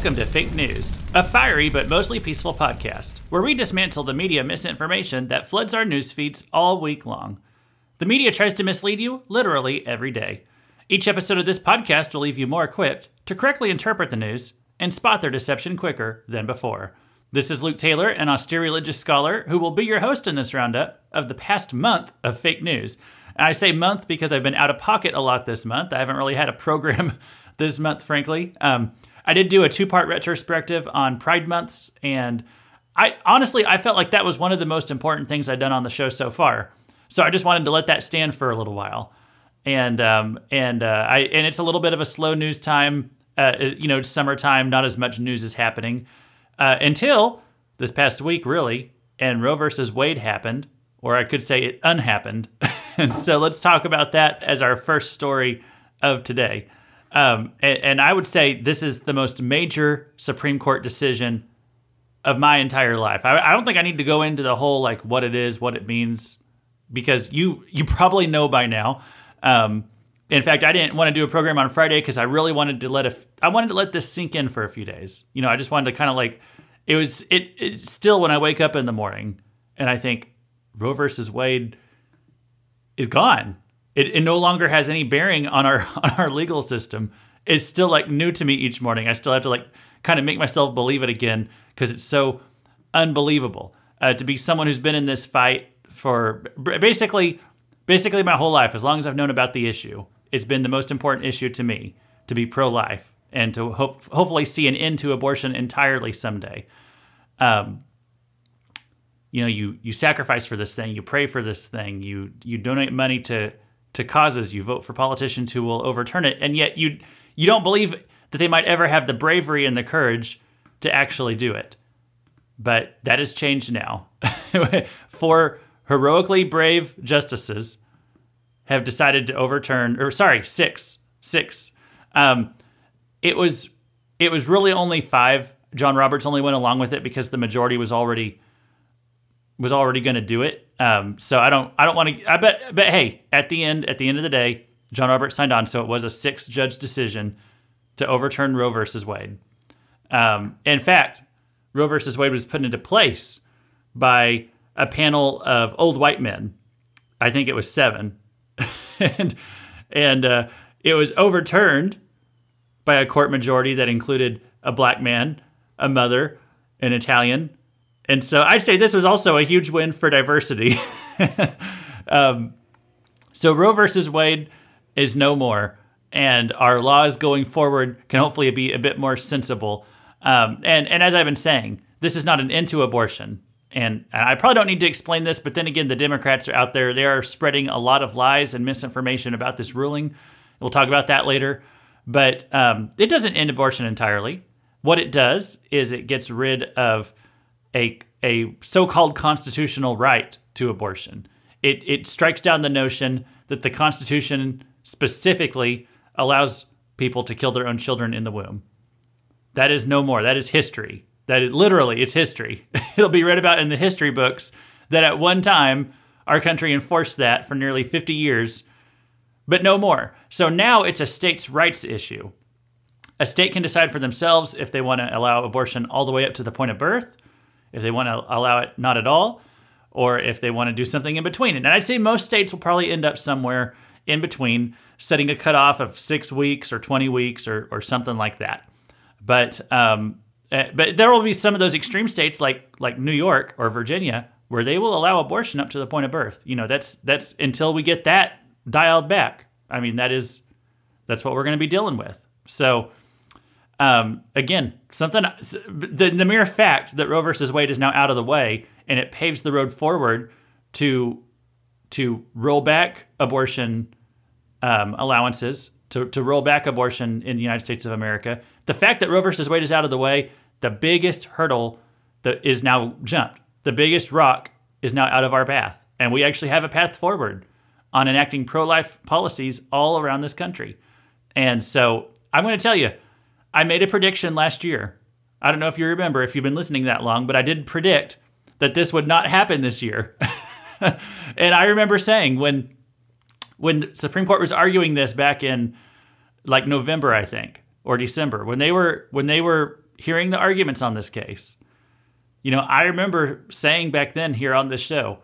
Welcome to Fake News, a fiery but mostly peaceful podcast where we dismantle the media misinformation that floods our news feeds all week long. The media tries to mislead you literally every day. Each episode of this podcast will leave you more equipped to correctly interpret the news and spot their deception quicker than before. This is Luke Taylor, an austere religious scholar who will be your host in this roundup of the past month of fake news. And I say month because I've been out of pocket a lot this month. I haven't really had a program this month, frankly. Um, I did do a two part retrospective on Pride months, and I honestly I felt like that was one of the most important things I'd done on the show so far. So I just wanted to let that stand for a little while, and um, and uh, I and it's a little bit of a slow news time. Uh, you know, summertime, not as much news is happening uh, until this past week, really. And Roe versus Wade happened, or I could say it unhappened. and so let's talk about that as our first story of today. Um, and, and I would say this is the most major Supreme Court decision of my entire life. I, I don't think I need to go into the whole like what it is, what it means, because you you probably know by now. Um, in fact, I didn't want to do a program on Friday because I really wanted to let a, I wanted to let this sink in for a few days. You know, I just wanted to kind of like it was it still when I wake up in the morning and I think Roe versus Wade is gone it, it no longer has any bearing on our on our legal system. It's still like new to me each morning. I still have to like kind of make myself believe it again because it's so unbelievable uh, to be someone who's been in this fight for basically basically my whole life. As long as I've known about the issue, it's been the most important issue to me to be pro life and to hope hopefully see an end to abortion entirely someday. Um, you know, you you sacrifice for this thing, you pray for this thing, you you donate money to to causes. You vote for politicians who will overturn it, and yet you you don't believe that they might ever have the bravery and the courage to actually do it. But that has changed now. Four heroically brave justices have decided to overturn, or sorry, six, six. Um, it was it was really only five. John Roberts only went along with it because the majority was already was already going to do it. Um, so I don't I don't want to I bet but hey, at the end at the end of the day, John Roberts signed on, so it was a six judge decision to overturn Roe versus Wade. Um, in fact, Roe versus Wade was put into place by a panel of old white men. I think it was seven, and and uh, it was overturned by a court majority that included a black man, a mother, an Italian, and so I'd say this was also a huge win for diversity. um, so Roe versus Wade is no more, and our laws going forward can hopefully be a bit more sensible. Um, and and as I've been saying, this is not an end to abortion. And, and I probably don't need to explain this, but then again, the Democrats are out there. They are spreading a lot of lies and misinformation about this ruling. We'll talk about that later. But um, it doesn't end abortion entirely. What it does is it gets rid of a a so-called constitutional right to abortion. It it strikes down the notion that the Constitution specifically allows people to kill their own children in the womb. That is no more. That is history. That is literally it's history. It'll be read about in the history books that at one time our country enforced that for nearly 50 years, but no more. So now it's a states' rights issue. A state can decide for themselves if they want to allow abortion all the way up to the point of birth if they want to allow it not at all, or if they want to do something in between. And I'd say most states will probably end up somewhere in between, setting a cutoff of six weeks or 20 weeks or, or something like that. But um, eh, but there will be some of those extreme states like like New York or Virginia where they will allow abortion up to the point of birth. You know, that's that's until we get that dialed back. I mean, that is that's what we're going to be dealing with. So um, again, something the, the mere fact that Roe versus Wade is now out of the way and it paves the road forward to to roll back abortion um, allowances, to, to roll back abortion in the United States of America. The fact that Roe versus Wade is out of the way, the biggest hurdle that is now jumped. The biggest rock is now out of our path. And we actually have a path forward on enacting pro life policies all around this country. And so I'm going to tell you, I made a prediction last year. I don't know if you remember if you've been listening that long, but I did predict that this would not happen this year. and I remember saying when when Supreme Court was arguing this back in like November, I think, or December, when they were when they were hearing the arguments on this case. You know, I remember saying back then here on this show,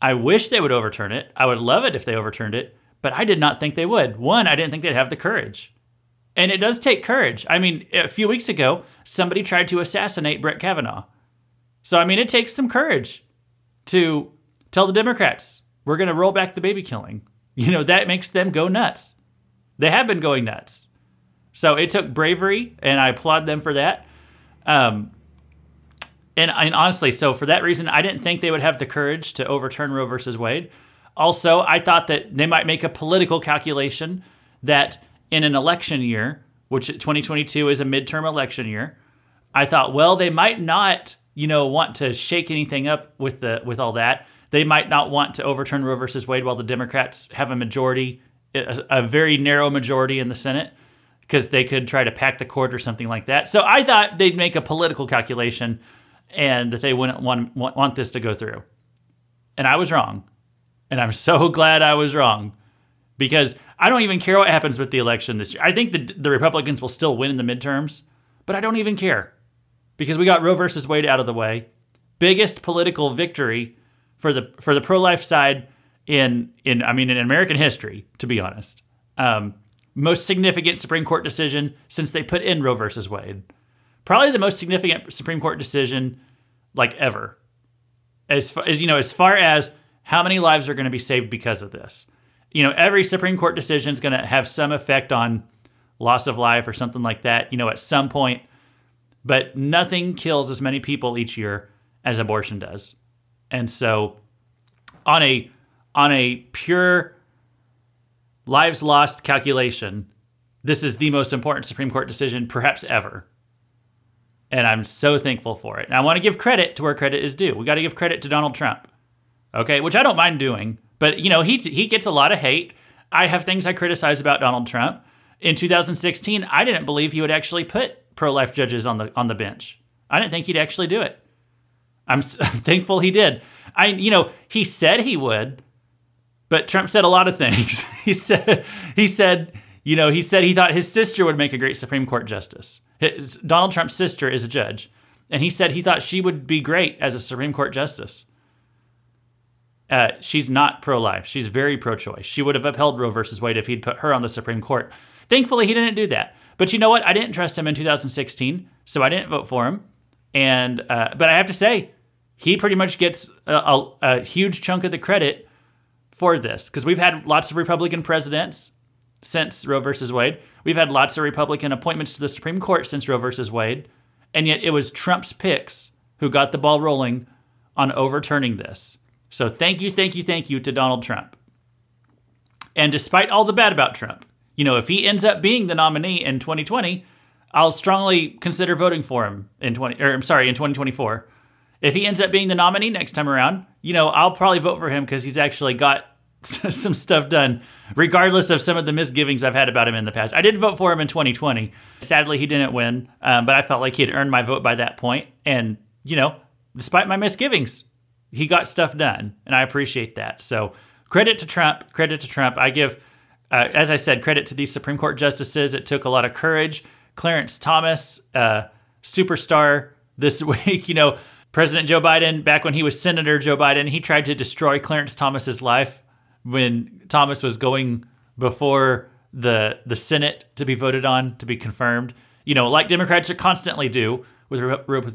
I wish they would overturn it. I would love it if they overturned it, but I did not think they would. One, I didn't think they'd have the courage. And it does take courage. I mean, a few weeks ago, somebody tried to assassinate Brett Kavanaugh. So, I mean, it takes some courage to tell the Democrats, we're going to roll back the baby killing. You know, that makes them go nuts. They have been going nuts. So it took bravery, and I applaud them for that. Um, and, and honestly, so for that reason, I didn't think they would have the courage to overturn Roe versus Wade. Also, I thought that they might make a political calculation that in an election year, which 2022 is a midterm election year, I thought, well, they might not, you know, want to shake anything up with the with all that. They might not want to overturn Roe versus Wade while the Democrats have a majority, a, a very narrow majority in the Senate, because they could try to pack the court or something like that. So I thought they'd make a political calculation and that they wouldn't want, want, want this to go through. And I was wrong. And I'm so glad I was wrong because I don't even care what happens with the election this year. I think the, the Republicans will still win in the midterms, but I don't even care because we got Roe versus Wade out of the way. Biggest political victory for the for the pro life side in in I mean in American history, to be honest. Um, most significant Supreme Court decision since they put in Roe versus Wade probably the most significant Supreme Court decision like ever. As far as you know, as far as how many lives are going to be saved because of this. You know, every Supreme Court decision is going to have some effect on loss of life or something like that, you know, at some point. But nothing kills as many people each year as abortion does. And so on a on a pure lives lost calculation, this is the most important Supreme Court decision perhaps ever and I'm so thankful for it. And I want to give credit to where credit is due. We got to give credit to Donald Trump, okay, which I don't mind doing, but you know he he gets a lot of hate. I have things I criticize about Donald Trump. In 2016, I didn't believe he would actually put pro-life judges on the on the bench. I didn't think he'd actually do it. I'm, I'm thankful he did. I you know he said he would, but Trump said a lot of things. he said he said you know he said he thought his sister would make a great Supreme Court justice. His, Donald Trump's sister is a judge, and he said he thought she would be great as a Supreme Court justice. Uh, she's not pro life. She's very pro choice. She would have upheld Roe versus Wade if he'd put her on the Supreme Court. Thankfully, he didn't do that. But you know what? I didn't trust him in 2016, so I didn't vote for him. And uh, but I have to say, he pretty much gets a, a, a huge chunk of the credit for this because we've had lots of Republican presidents since Roe versus Wade. We've had lots of Republican appointments to the Supreme Court since Roe versus Wade. And yet it was Trump's picks who got the ball rolling on overturning this. So thank you, thank you, thank you to Donald Trump. And despite all the bad about Trump, you know, if he ends up being the nominee in 2020, I'll strongly consider voting for him in 20 or I'm sorry, in 2024. If he ends up being the nominee next time around, you know, I'll probably vote for him because he's actually got some stuff done, regardless of some of the misgivings I've had about him in the past. I did vote for him in 2020. Sadly, he didn't win, um, but I felt like he had earned my vote by that point. And, you know, despite my misgivings, he got stuff done, and I appreciate that. So, credit to Trump, credit to Trump. I give, uh, as I said, credit to these Supreme Court justices. It took a lot of courage. Clarence Thomas, uh, superstar this week, you know, President Joe Biden, back when he was Senator Joe Biden, he tried to destroy Clarence Thomas's life when Thomas was going before the the Senate to be voted on to be confirmed. You know, like Democrats are constantly do with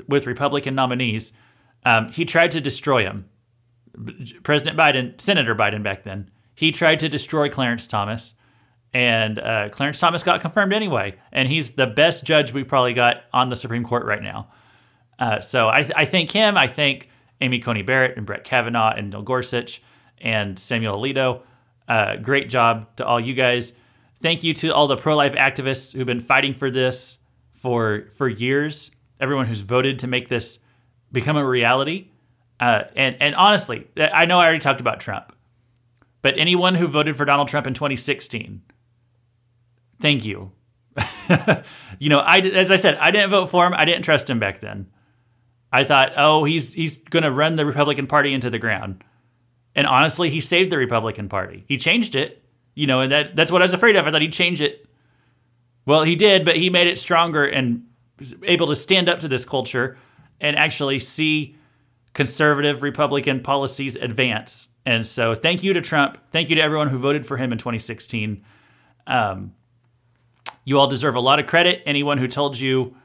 with Republican nominees. Um, he tried to destroy him. President Biden, Senator Biden back then, he tried to destroy Clarence Thomas, and uh, Clarence Thomas got confirmed anyway. And he's the best judge we probably got on the Supreme Court right now. Uh, so I, I thank him. I thank Amy Coney Barrett and Brett Kavanaugh and Neil Gorsuch and Samuel Alito. Uh, great job to all you guys. Thank you to all the pro life activists who've been fighting for this for for years. Everyone who's voted to make this become a reality. Uh, and and honestly, I know I already talked about Trump, but anyone who voted for Donald Trump in 2016, thank you. you know, I as I said, I didn't vote for him. I didn't trust him back then. I thought, oh, he's he's going to run the Republican Party into the ground. And honestly, he saved the Republican Party. He changed it, you know, and that that's what I was afraid of. I thought he'd change it. Well, he did, but he made it stronger and able to stand up to this culture and actually see conservative Republican policies advance. And so, thank you to Trump. Thank you to everyone who voted for him in 2016. Um, you all deserve a lot of credit. Anyone who told you,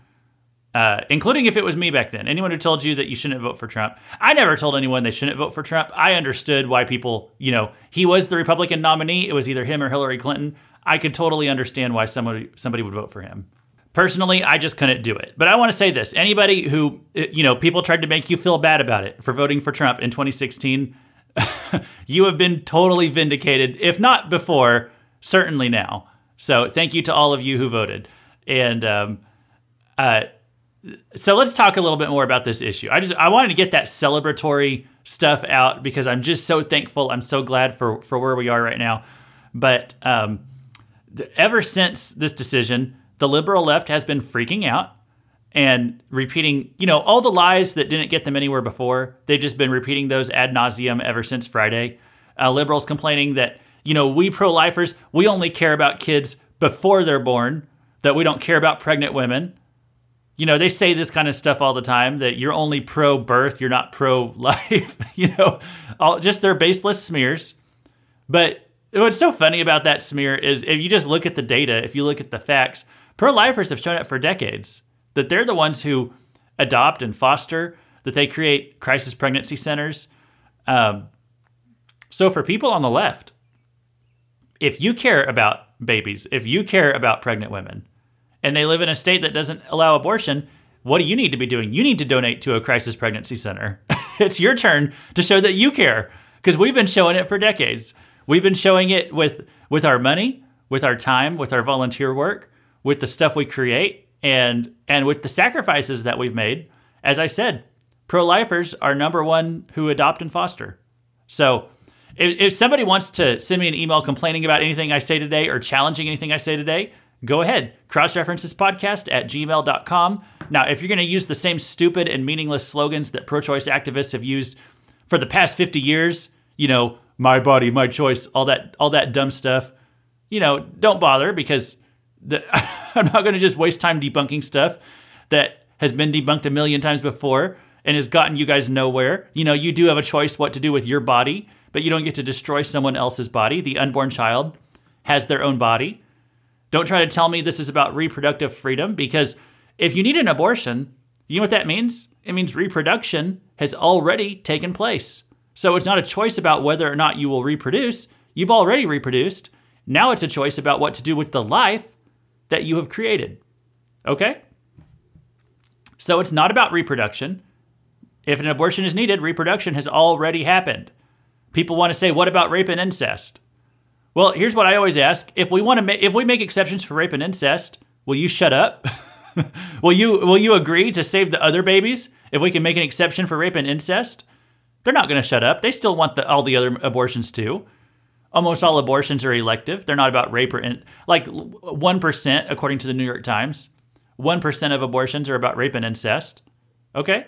uh, including if it was me back then, anyone who told you that you shouldn't vote for Trump, I never told anyone they shouldn't vote for Trump. I understood why people, you know, he was the Republican nominee. It was either him or Hillary Clinton. I could totally understand why somebody somebody would vote for him. Personally, I just couldn't do it. But I want to say this: anybody who, you know, people tried to make you feel bad about it for voting for Trump in 2016, you have been totally vindicated. If not before, certainly now. So thank you to all of you who voted. And um, uh, so let's talk a little bit more about this issue. I just I wanted to get that celebratory stuff out because I'm just so thankful. I'm so glad for for where we are right now. But um, ever since this decision, the liberal left has been freaking out and repeating, you know, all the lies that didn't get them anywhere before. They've just been repeating those ad nauseum ever since Friday. Uh, liberals complaining that, you know, we pro lifers, we only care about kids before they're born, that we don't care about pregnant women. You know, they say this kind of stuff all the time that you're only pro birth, you're not pro life, you know, all just their baseless smears. But what's so funny about that smear is if you just look at the data, if you look at the facts, pro lifers have shown it for decades that they're the ones who adopt and foster, that they create crisis pregnancy centers. Um, so for people on the left, if you care about babies, if you care about pregnant women, and they live in a state that doesn't allow abortion, what do you need to be doing? You need to donate to a crisis pregnancy center. it's your turn to show that you care because we've been showing it for decades. We've been showing it with with our money, with our time, with our volunteer work, with the stuff we create, and and with the sacrifices that we've made. As I said, pro-lifers are number one who adopt and foster. So if, if somebody wants to send me an email complaining about anything I say today or challenging anything I say today, go ahead. Cross-references podcast at gmail.com. Now, if you're going to use the same stupid and meaningless slogans that pro-choice activists have used for the past 50 years, you know, my body, my choice, all that all that dumb stuff, you know, don't bother because the, I'm not going to just waste time debunking stuff that has been debunked a million times before and has gotten you guys nowhere. You know, you do have a choice what to do with your body, but you don't get to destroy someone else's body. The unborn child has their own body. Don't try to tell me this is about reproductive freedom because if you need an abortion, you know what that means? It means reproduction has already taken place. So it's not a choice about whether or not you will reproduce. You've already reproduced. Now it's a choice about what to do with the life that you have created. Okay? So it's not about reproduction. If an abortion is needed, reproduction has already happened. People want to say, what about rape and incest? Well, here's what I always ask. If we want to ma- if we make exceptions for rape and incest, will you shut up? will you will you agree to save the other babies if we can make an exception for rape and incest? They're not going to shut up. They still want the, all the other abortions too. Almost all abortions are elective. They're not about rape or in, like 1% according to the New York Times. 1% of abortions are about rape and incest. Okay?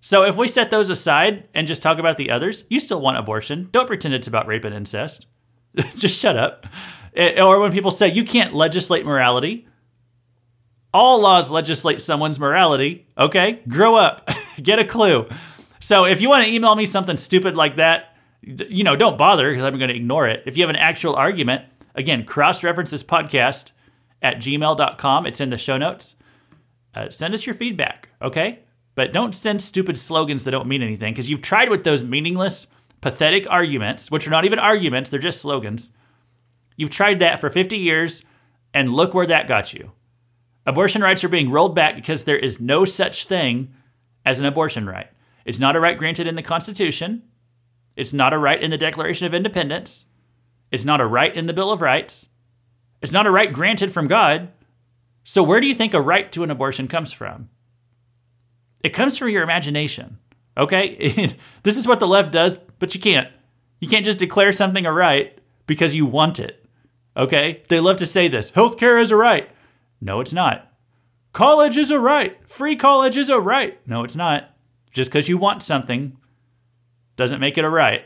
So if we set those aside and just talk about the others, you still want abortion. Don't pretend it's about rape and incest. just shut up. Eh, or when people say you can't legislate morality, all laws legislate someone's morality. Okay? Grow up. Get a clue. So if you want to email me something stupid like that, you know, don't bother because I'm going to ignore it. If you have an actual argument, again, cross reference this podcast at gmail.com. It's in the show notes. Uh, send us your feedback, okay? But don't send stupid slogans that don't mean anything because you've tried with those meaningless, pathetic arguments, which are not even arguments, they're just slogans. You've tried that for 50 years, and look where that got you. Abortion rights are being rolled back because there is no such thing as an abortion right. It's not a right granted in the Constitution. It's not a right in the Declaration of Independence. It's not a right in the Bill of Rights. It's not a right granted from God. So, where do you think a right to an abortion comes from? It comes from your imagination. Okay? this is what the left does, but you can't. You can't just declare something a right because you want it. Okay? They love to say this healthcare is a right. No, it's not. College is a right. Free college is a right. No, it's not. Just because you want something doesn't make it a right.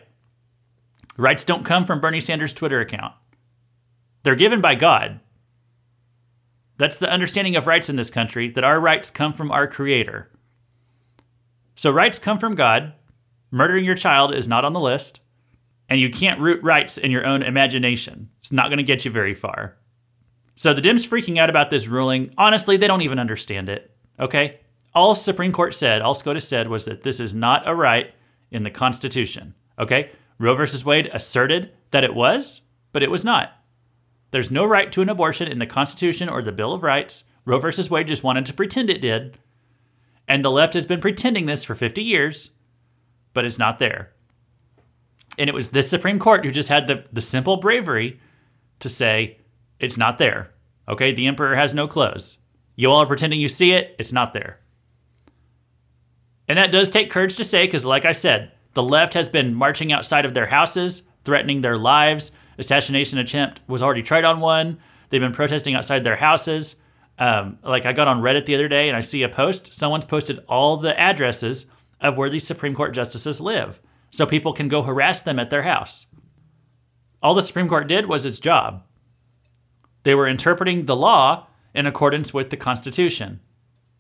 Rights don't come from Bernie Sanders' Twitter account, they're given by God. That's the understanding of rights in this country that our rights come from our Creator. So rights come from God. Murdering your child is not on the list. And you can't root rights in your own imagination. It's not going to get you very far. So the Dems freaking out about this ruling, honestly, they don't even understand it. Okay? All Supreme Court said, all SCOTUS said was that this is not a right in the Constitution. Okay? Roe versus Wade asserted that it was, but it was not. There's no right to an abortion in the Constitution or the Bill of Rights. Roe versus Wade just wanted to pretend it did. And the left has been pretending this for 50 years, but it's not there. And it was this Supreme Court who just had the, the simple bravery to say, it's not there. Okay, the emperor has no clothes. You all are pretending you see it, it's not there. And that does take courage to say, because like I said, the left has been marching outside of their houses, threatening their lives. Assassination attempt was already tried on one. They've been protesting outside their houses. Um, like I got on Reddit the other day and I see a post. Someone's posted all the addresses of where these Supreme Court justices live, so people can go harass them at their house. All the Supreme Court did was its job. They were interpreting the law in accordance with the Constitution.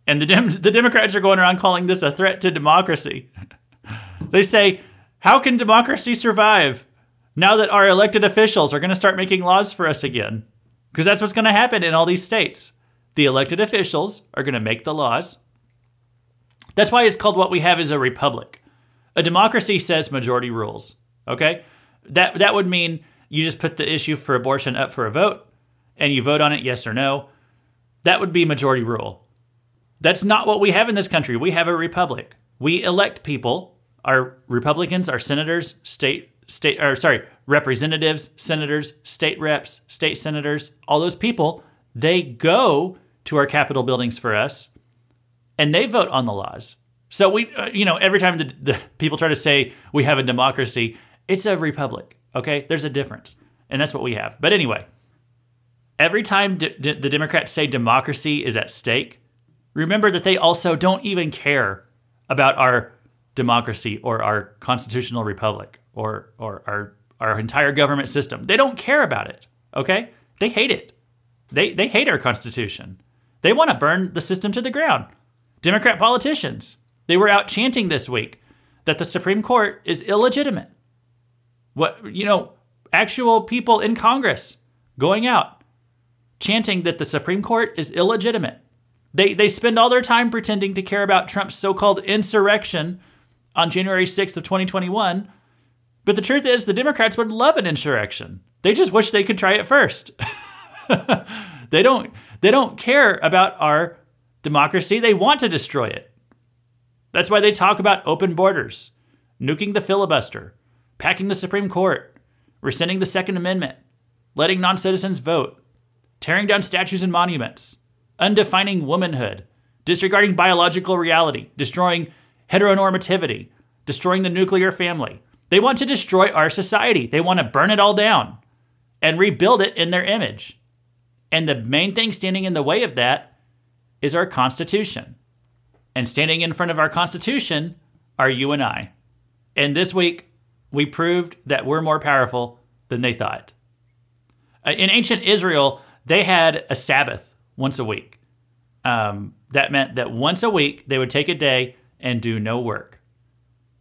And the, the Democrats are going around calling this a threat to democracy. they say, How can democracy survive now that our elected officials are going to start making laws for us again? Because that's what's going to happen in all these states. The elected officials are going to make the laws. That's why it's called what we have is a republic. A democracy says majority rules. Okay? That that would mean you just put the issue for abortion up for a vote and you vote on it yes or no. That would be majority rule. That's not what we have in this country. We have a republic. We elect people, our Republicans, our senators, state state or sorry, representatives, senators, state reps, state senators, all those people, they go to our Capitol buildings for us and they vote on the laws. So we, uh, you know, every time the, the people try to say we have a democracy, it's a republic. Okay, there's a difference, and that's what we have. But anyway, every time d- d- the Democrats say democracy is at stake, remember that they also don't even care about our democracy or our constitutional republic or or our our entire government system. They don't care about it. Okay, they hate it. They they hate our constitution. They want to burn the system to the ground. Democrat politicians, they were out chanting this week that the Supreme Court is illegitimate. What, you know, actual people in Congress going out chanting that the Supreme Court is illegitimate. They, they spend all their time pretending to care about Trump's so called insurrection on January 6th of 2021. But the truth is, the Democrats would love an insurrection. They just wish they could try it first. they don't they don't care about our democracy. They want to destroy it. That's why they talk about open borders, nuking the filibuster, packing the Supreme Court, rescinding the Second Amendment, letting non citizens vote, tearing down statues and monuments, undefining womanhood, disregarding biological reality, destroying heteronormativity, destroying the nuclear family. They want to destroy our society. They want to burn it all down and rebuild it in their image. And the main thing standing in the way of that is our Constitution. And standing in front of our Constitution are you and I. And this week, we proved that we're more powerful than they thought. Uh, in ancient Israel, they had a Sabbath once a week. Um, that meant that once a week, they would take a day and do no work.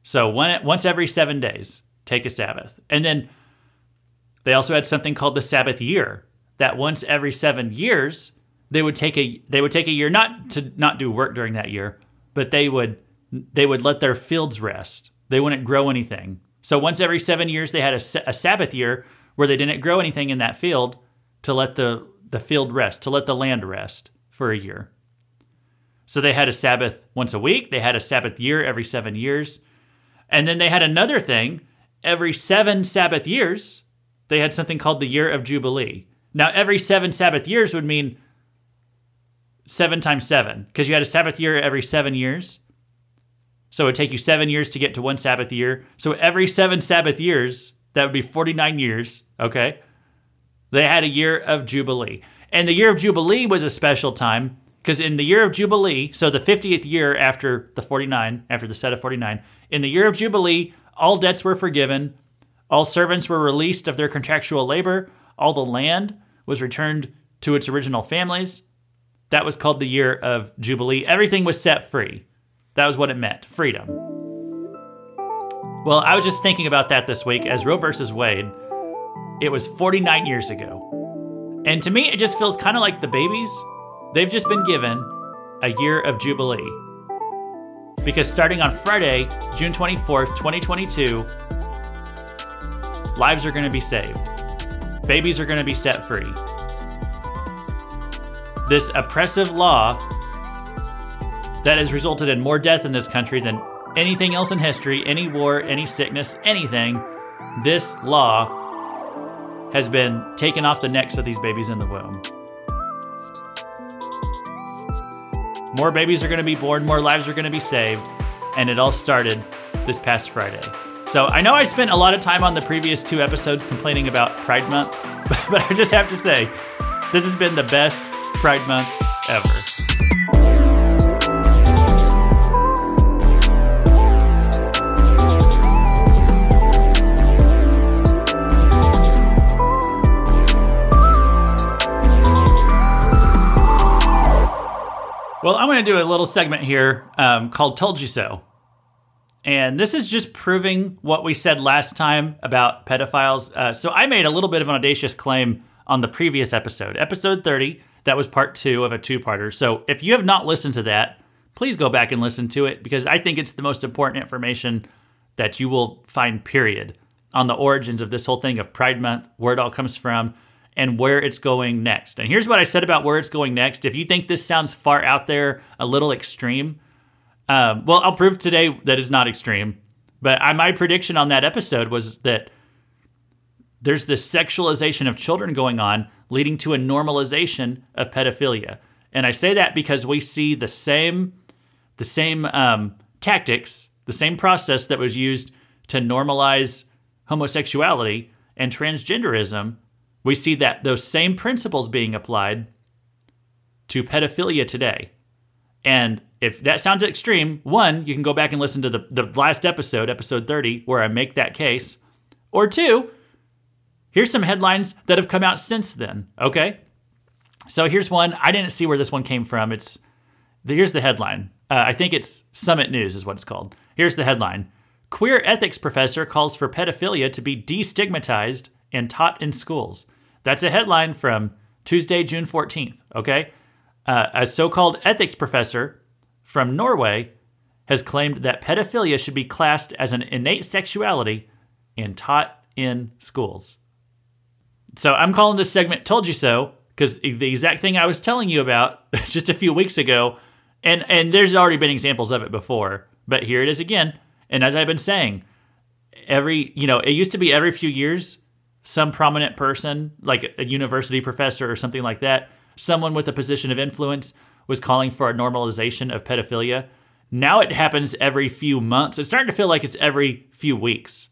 So one, once every seven days, take a Sabbath. And then they also had something called the Sabbath year, that once every seven years they would take a they would take a year not to not do work during that year, but they would they would let their fields rest. They wouldn't grow anything. So once every seven years they had a, a Sabbath year where they didn't grow anything in that field to let the the field rest, to let the land rest for a year. So they had a Sabbath once a week. They had a Sabbath year every seven years. And then they had another thing every seven Sabbath years, they had something called the year of Jubilee. Now, every seven Sabbath years would mean seven times seven, because you had a Sabbath year every seven years. So it would take you seven years to get to one Sabbath year. So every seven Sabbath years, that would be 49 years, okay? They had a year of Jubilee. And the year of Jubilee was a special time because in the year of Jubilee, so the 50th year after the 49, after the set of 49, in the year of Jubilee, all debts were forgiven, all servants were released of their contractual labor, all the land was returned to its original families. that was called the year of Jubilee. Everything was set free. That was what it meant freedom. Well, I was just thinking about that this week as Roe versus Wade. It was 49 years ago. And to me, it just feels kind of like the babies. They've just been given a year of Jubilee. Because starting on Friday, June 24th, 2022, lives are going to be saved. Babies are going to be set free. This oppressive law that has resulted in more death in this country than anything else in history, any war, any sickness, anything, this law has been taken off the necks of these babies in the womb. More babies are going to be born, more lives are going to be saved, and it all started this past Friday. So I know I spent a lot of time on the previous two episodes complaining about Pride Month, but I just have to say, this has been the best Pride Month ever. Well, I'm going to do a little segment here um, called Told You So. And this is just proving what we said last time about pedophiles. Uh, so I made a little bit of an audacious claim on the previous episode, episode 30. That was part two of a two parter. So if you have not listened to that, please go back and listen to it because I think it's the most important information that you will find, period, on the origins of this whole thing of Pride Month, where it all comes from, and where it's going next. And here's what I said about where it's going next. If you think this sounds far out there, a little extreme, um, well, I'll prove today that is not extreme. But I, my prediction on that episode was that there's this sexualization of children going on, leading to a normalization of pedophilia. And I say that because we see the same, the same um, tactics, the same process that was used to normalize homosexuality and transgenderism. We see that those same principles being applied to pedophilia today. And if that sounds extreme, one, you can go back and listen to the, the last episode, episode 30, where I make that case. Or two, here's some headlines that have come out since then, okay? So here's one. I didn't see where this one came from. It's here's the headline. Uh, I think it's Summit News is what it's called. Here's the headline. Queer ethics professor calls for pedophilia to be destigmatized and taught in schools. That's a headline from Tuesday, June 14th, okay? Uh, a so called ethics professor from Norway has claimed that pedophilia should be classed as an innate sexuality and taught in schools. So I'm calling this segment Told You So because the exact thing I was telling you about just a few weeks ago, and, and there's already been examples of it before, but here it is again. And as I've been saying, every, you know, it used to be every few years, some prominent person, like a university professor or something like that, someone with a position of influence was calling for a normalization of pedophilia. Now it happens every few months. It's starting to feel like it's every few weeks.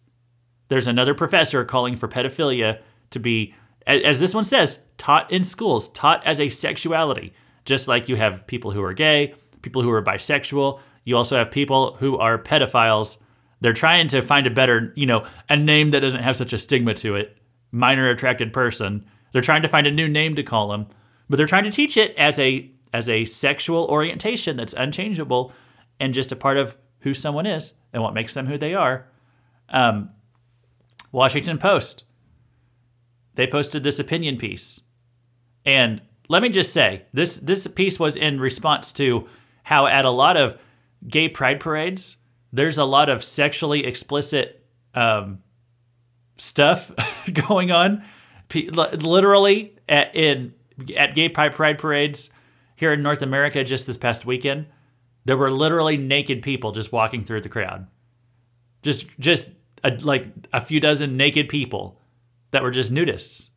There's another professor calling for pedophilia to be, as this one says, taught in schools, taught as a sexuality. Just like you have people who are gay, people who are bisexual, you also have people who are pedophiles. They're trying to find a better, you know, a name that doesn't have such a stigma to it. Minor attracted person. They're trying to find a new name to call them, but they're trying to teach it as a as a sexual orientation that's unchangeable and just a part of who someone is and what makes them who they are. Um, Washington Post, they posted this opinion piece. And let me just say, this this piece was in response to how at a lot of gay pride parades, there's a lot of sexually explicit um, stuff going on. P- literally at in at gay pride pride parades, here in North America just this past weekend, there were literally naked people just walking through the crowd. Just just a, like a few dozen naked people that were just nudists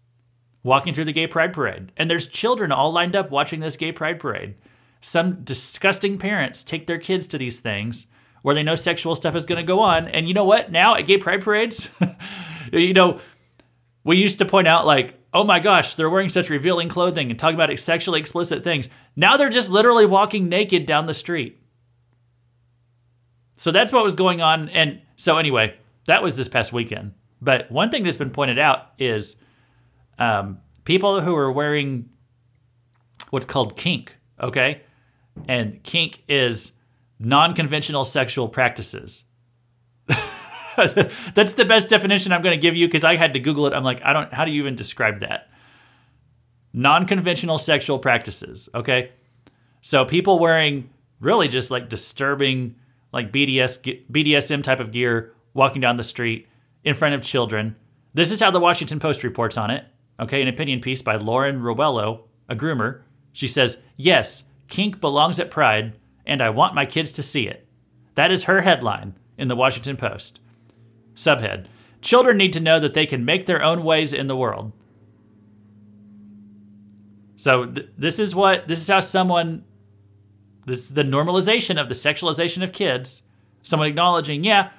walking through the gay pride parade. And there's children all lined up watching this gay pride parade. Some disgusting parents take their kids to these things where they know sexual stuff is going to go on. And you know what? Now at gay pride parades, you know, we used to point out like oh my gosh, they're wearing such revealing clothing and talking about sexually explicit things. Now they're just literally walking naked down the street. So that's what was going on. And so, anyway, that was this past weekend. But one thing that's been pointed out is um, people who are wearing what's called kink, okay? And kink is non conventional sexual practices. That's the best definition I'm going to give you because I had to Google it. I'm like, I don't, how do you even describe that? Non conventional sexual practices, okay? So people wearing really just like disturbing, like BDS, BDSM type of gear walking down the street in front of children. This is how the Washington Post reports on it. Okay, an opinion piece by Lauren Rowello, a groomer. She says, Yes, kink belongs at Pride, and I want my kids to see it. That is her headline in the Washington Post. Subhead Children need to know that they can make their own ways in the world. So th- this is what this is how someone this is the normalization of the sexualization of kids. Someone acknowledging, yeah,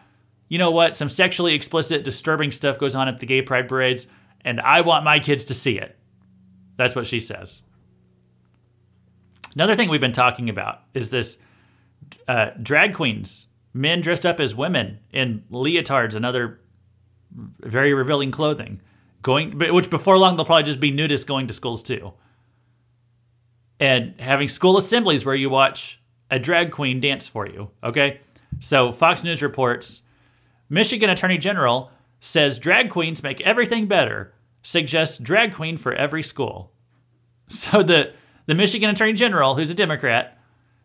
you know what, some sexually explicit, disturbing stuff goes on at the gay pride parades, and I want my kids to see it. That's what she says. Another thing we've been talking about is this uh, drag queens, men dressed up as women in leotards and other very revealing clothing, going, which before long they'll probably just be nudists going to schools too and having school assemblies where you watch a drag queen dance for you. Okay. So Fox News reports Michigan Attorney General says drag queens make everything better, suggests drag queen for every school. So the, the Michigan Attorney General, who's a Democrat,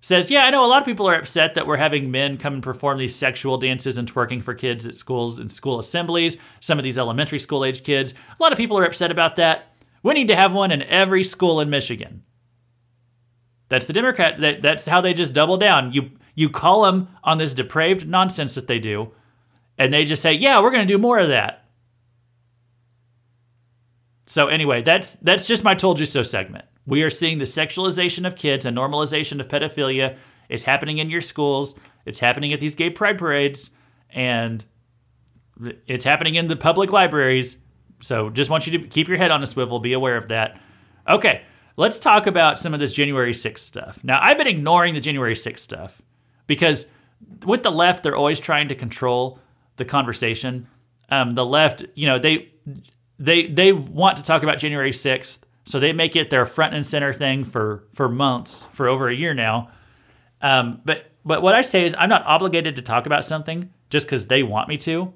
says, Yeah, I know a lot of people are upset that we're having men come and perform these sexual dances and twerking for kids at schools and school assemblies, some of these elementary school age kids. A lot of people are upset about that. We need to have one in every school in Michigan. That's the Democrat. That, that's how they just double down. You you call them on this depraved nonsense that they do, and they just say, "Yeah, we're going to do more of that." So anyway, that's that's just my told you so segment. We are seeing the sexualization of kids and normalization of pedophilia. It's happening in your schools. It's happening at these gay pride parades, and it's happening in the public libraries. So just want you to keep your head on a swivel. Be aware of that. Okay, let's talk about some of this January 6th stuff. Now, I've been ignoring the January 6th stuff because with the left, they're always trying to control the conversation. Um, the left, you know, they they they want to talk about January 6th, so they make it their front and center thing for for months, for over a year now. Um, but but what I say is I'm not obligated to talk about something just because they want me to,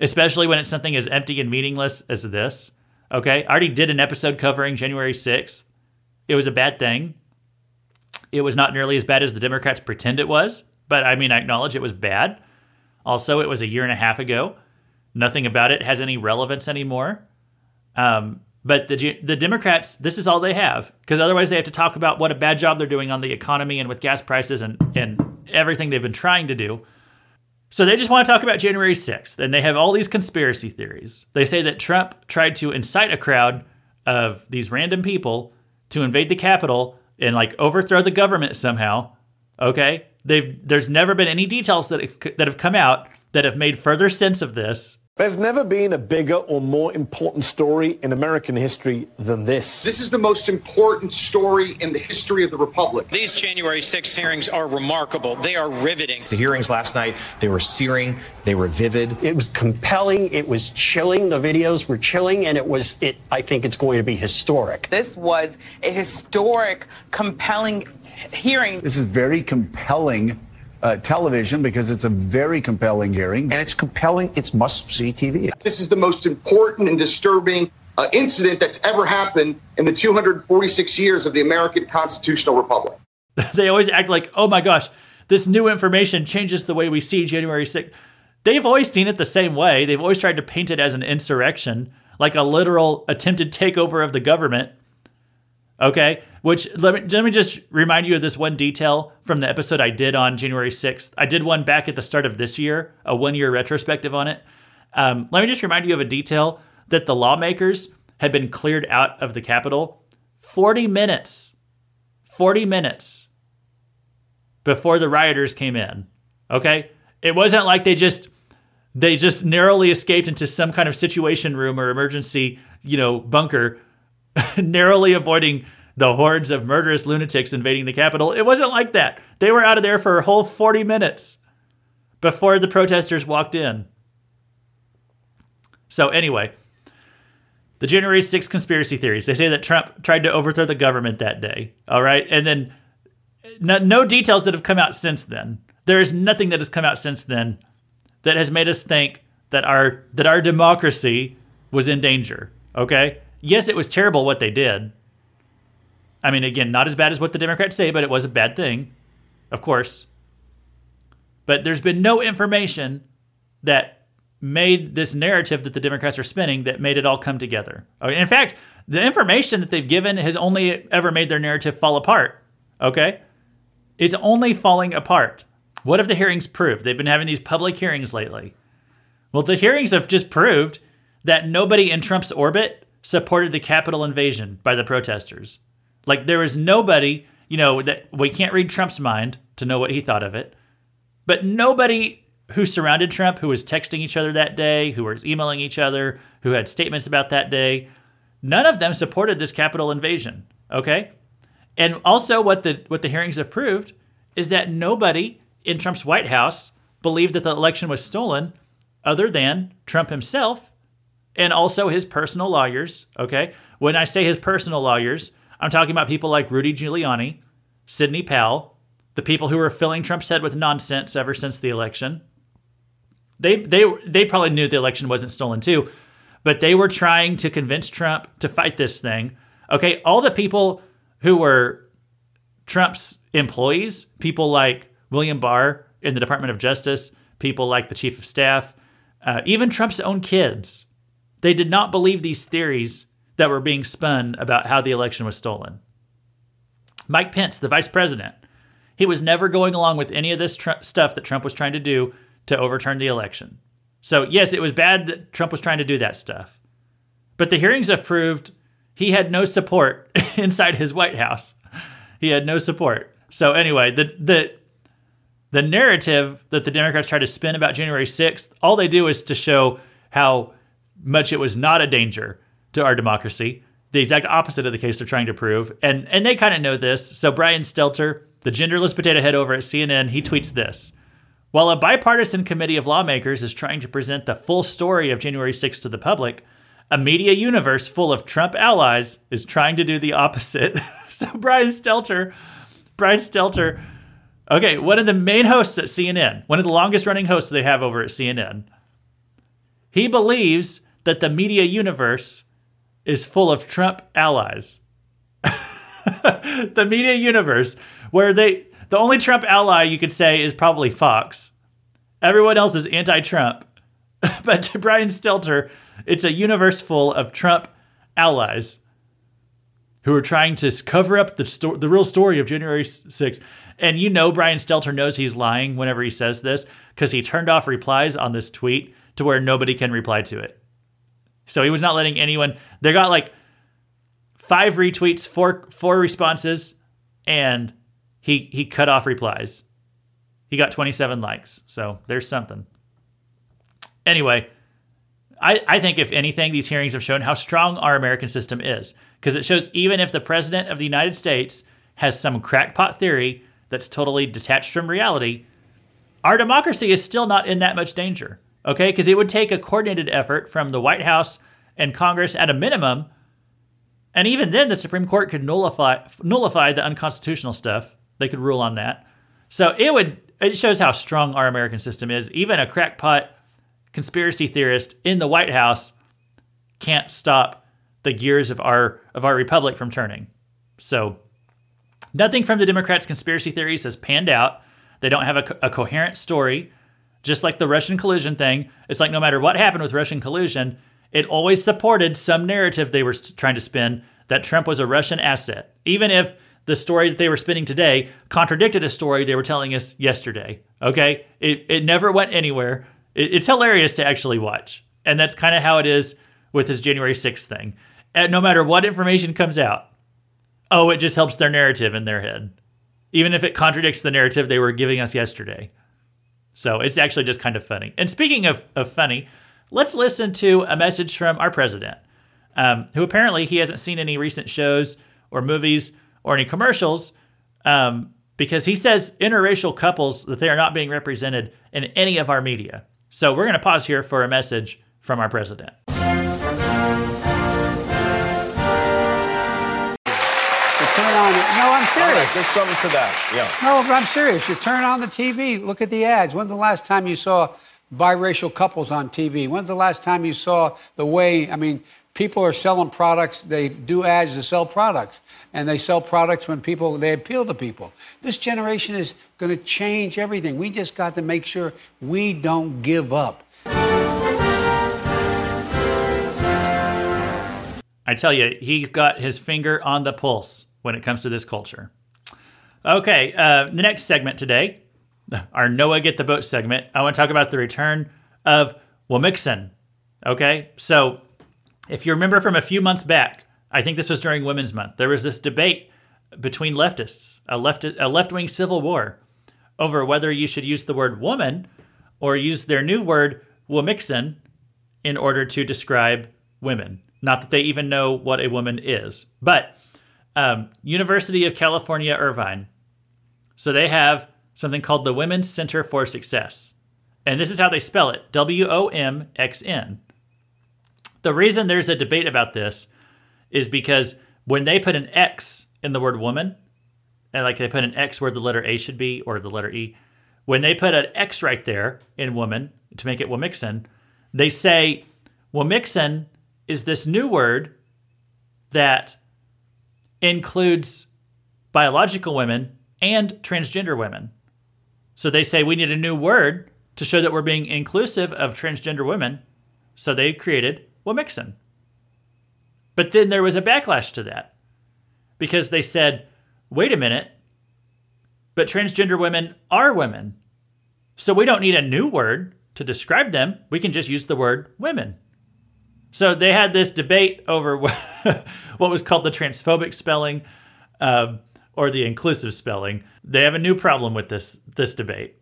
especially when it's something as empty and meaningless as this. Okay, I already did an episode covering January 6th. It was a bad thing. It was not nearly as bad as the Democrats pretend it was, but I mean, I acknowledge it was bad. Also, it was a year and a half ago. Nothing about it has any relevance anymore. Um, but the the Democrats, this is all they have because otherwise they have to talk about what a bad job they're doing on the economy and with gas prices and and everything they've been trying to do. So they just want to talk about January 6th and they have all these conspiracy theories. They say that Trump tried to incite a crowd of these random people to invade the Capitol and like overthrow the government somehow. Okay, they've there's never been any details that have, that have come out that have made further sense of this. There's never been a bigger or more important story in American history than this. This is the most important story in the history of the Republic. These January 6th hearings are remarkable. They are riveting. The hearings last night, they were searing, they were vivid. It was compelling, it was chilling. The videos were chilling and it was it I think it's going to be historic. This was a historic, compelling hearing. This is very compelling uh, television because it's a very compelling hearing. And it's compelling, it's must see TV. This is the most important and disturbing uh, incident that's ever happened in the 246 years of the American constitutional republic. they always act like, oh my gosh, this new information changes the way we see January 6th. They've always seen it the same way. They've always tried to paint it as an insurrection, like a literal attempted takeover of the government. Okay? Which let me let me just remind you of this one detail from the episode I did on January 6th. I did one back at the start of this year, a one year retrospective on it. Um, let me just remind you of a detail that the lawmakers had been cleared out of the Capitol 40 minutes, 40 minutes before the rioters came in. Okay, it wasn't like they just they just narrowly escaped into some kind of situation room or emergency, you know, bunker, narrowly avoiding the hordes of murderous lunatics invading the capital. It wasn't like that. They were out of there for a whole 40 minutes before the protesters walked in. So, anyway, the January 6th conspiracy theories. They say that Trump tried to overthrow the government that day. All right. And then no, no details that have come out since then. There is nothing that has come out since then that has made us think that our that our democracy was in danger. Okay? Yes, it was terrible what they did. I mean, again, not as bad as what the Democrats say, but it was a bad thing, of course. But there's been no information that made this narrative that the Democrats are spinning that made it all come together. In fact, the information that they've given has only ever made their narrative fall apart. Okay? It's only falling apart. What have the hearings proved? They've been having these public hearings lately. Well, the hearings have just proved that nobody in Trump's orbit supported the Capitol invasion by the protesters. Like there is nobody, you know, that we can't read Trump's mind to know what he thought of it. But nobody who surrounded Trump, who was texting each other that day, who was emailing each other, who had statements about that day, none of them supported this Capitol invasion. Okay? And also what the what the hearings have proved is that nobody in Trump's White House believed that the election was stolen other than Trump himself and also his personal lawyers. Okay. When I say his personal lawyers, I'm talking about people like Rudy Giuliani, Sidney Powell, the people who were filling Trump's head with nonsense ever since the election. They, they, they probably knew the election wasn't stolen too, but they were trying to convince Trump to fight this thing. Okay. All the people who were Trump's employees, people like William Barr in the Department of Justice, people like the chief of staff, uh, even Trump's own kids, they did not believe these theories that were being spun about how the election was stolen. Mike Pence, the vice president, he was never going along with any of this tr- stuff that Trump was trying to do to overturn the election. So, yes, it was bad that Trump was trying to do that stuff. But the hearings have proved he had no support inside his White House. He had no support. So, anyway, the, the, the narrative that the Democrats try to spin about January 6th, all they do is to show how much it was not a danger to our democracy. The exact opposite of the case they're trying to prove. And and they kind of know this. So Brian Stelter, the genderless potato head over at CNN, he tweets this. While a bipartisan committee of lawmakers is trying to present the full story of January 6th to the public, a media universe full of Trump allies is trying to do the opposite. so Brian Stelter, Brian Stelter Okay, one of the main hosts at CNN, one of the longest running hosts they have over at CNN, he believes that the media universe is full of Trump allies. the media universe, where they, the only Trump ally you could say is probably Fox. Everyone else is anti Trump. but to Brian Stelter, it's a universe full of Trump allies who are trying to cover up the, sto- the real story of January 6th. And you know Brian Stelter knows he's lying whenever he says this because he turned off replies on this tweet to where nobody can reply to it. So he was not letting anyone. They got like five retweets, four four responses, and he he cut off replies. He got 27 likes. So there's something. Anyway, I, I think if anything, these hearings have shown how strong our American system is. Because it shows even if the president of the United States has some crackpot theory that's totally detached from reality, our democracy is still not in that much danger. Okay? Because it would take a coordinated effort from the White House and Congress at a minimum. And even then, the Supreme Court could nullify nullify the unconstitutional stuff. They could rule on that. So it would it shows how strong our American system is. Even a crackpot conspiracy theorist in the White House can't stop the gears of our of our republic from turning. So Nothing from the Democrats' conspiracy theories has panned out. They don't have a, a coherent story. Just like the Russian collusion thing, it's like no matter what happened with Russian collusion, it always supported some narrative they were trying to spin that Trump was a Russian asset, even if the story that they were spinning today contradicted a story they were telling us yesterday. Okay? It, it never went anywhere. It, it's hilarious to actually watch. And that's kind of how it is with this January 6th thing. And no matter what information comes out, oh, it just helps their narrative in their head, even if it contradicts the narrative they were giving us yesterday. So it's actually just kind of funny. And speaking of, of funny, let's listen to a message from our president, um, who apparently he hasn't seen any recent shows or movies or any commercials um, because he says interracial couples that they are not being represented in any of our media. So we're going to pause here for a message from our president. No, I'm serious. there's something to that. Yeah. No, but I'm serious. You turn on the TV, look at the ads. When's the last time you saw biracial couples on TV? When's the last time you saw the way, I mean, people are selling products, they do ads to sell products. And they sell products when people, they appeal to people. This generation is going to change everything. We just got to make sure we don't give up. I tell you, he's got his finger on the pulse when it comes to this culture. Okay, uh, the next segment today, our Noah Get the Boat segment, I want to talk about the return of Wamixon. Okay, so if you remember from a few months back, I think this was during Women's Month, there was this debate between leftists, a left a left wing civil war, over whether you should use the word woman or use their new word Wamixon in order to describe women. Not that they even know what a woman is, but um, University of California, Irvine. So they have something called the Women's Center for Success. And this is how they spell it W O M X N. The reason there's a debate about this is because when they put an X in the word woman, and like they put an X where the letter A should be or the letter E, when they put an X right there in woman to make it Wamixon, they say Wamixon is this new word that includes biological women and transgender women. So they say we need a new word to show that we're being inclusive of transgender women. So they created Wamixon. But then there was a backlash to that because they said, wait a minute, but transgender women are women. So we don't need a new word to describe them. We can just use the word women. So they had this debate over what was called the transphobic spelling or the inclusive spelling. They have a new problem with this this debate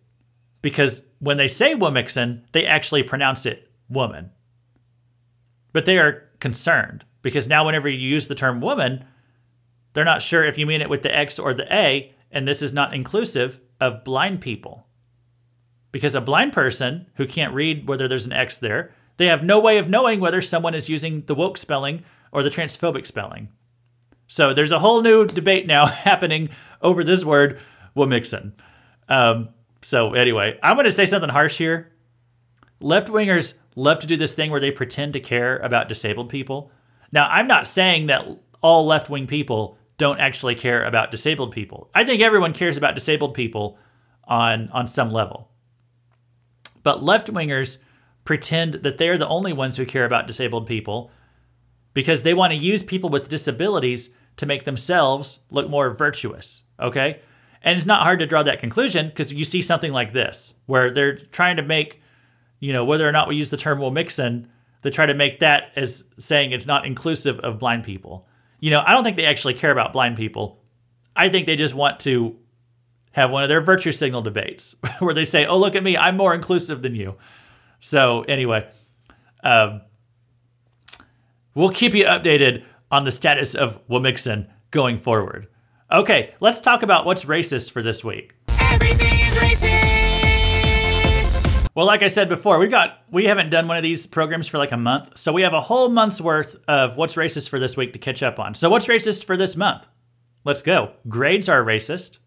because when they say Womixon, they actually pronounce it woman. But they are concerned because now whenever you use the term woman, they're not sure if you mean it with the X or the A, and this is not inclusive of blind people. Because a blind person who can't read whether there's an X there, they have no way of knowing whether someone is using the woke spelling or the transphobic spelling. So there's a whole new debate now happening over this word, Wamixon. Um, so anyway, I'm going to say something harsh here. Left wingers love to do this thing where they pretend to care about disabled people. Now, I'm not saying that all left wing people don't actually care about disabled people. I think everyone cares about disabled people on on some level. But left wingers pretend that they're the only ones who care about disabled people because they want to use people with disabilities to make themselves look more virtuous, okay? And it's not hard to draw that conclusion because you see something like this where they're trying to make, you know, whether or not we use the term Will Womixon, they try to make that as saying it's not inclusive of blind people. You know, I don't think they actually care about blind people. I think they just want to have one of their virtue signal debates where they say, "Oh, look at me, I'm more inclusive than you." So anyway, um, we'll keep you updated on the status of Wamixon going forward. Okay, let's talk about what's racist for this week. Everything is racist. Well, like I said before, we've got we haven't done one of these programs for like a month, so we have a whole month's worth of what's racist for this week to catch up on. So what's racist for this month? Let's go. Grades are racist.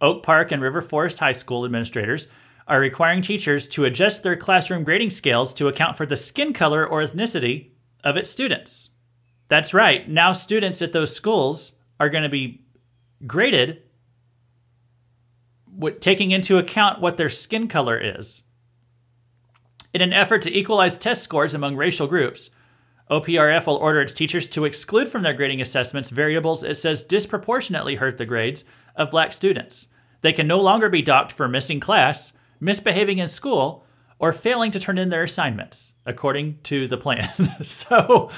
Oak Park and River Forest High School administrators are requiring teachers to adjust their classroom grading scales to account for the skin color or ethnicity of its students. That's right. Now students at those schools are going to be graded taking into account what their skin color is. In an effort to equalize test scores among racial groups, OPRF will order its teachers to exclude from their grading assessments variables it says disproportionately hurt the grades of black students. They can no longer be docked for missing class, misbehaving in school, or failing to turn in their assignments, according to the plan. so,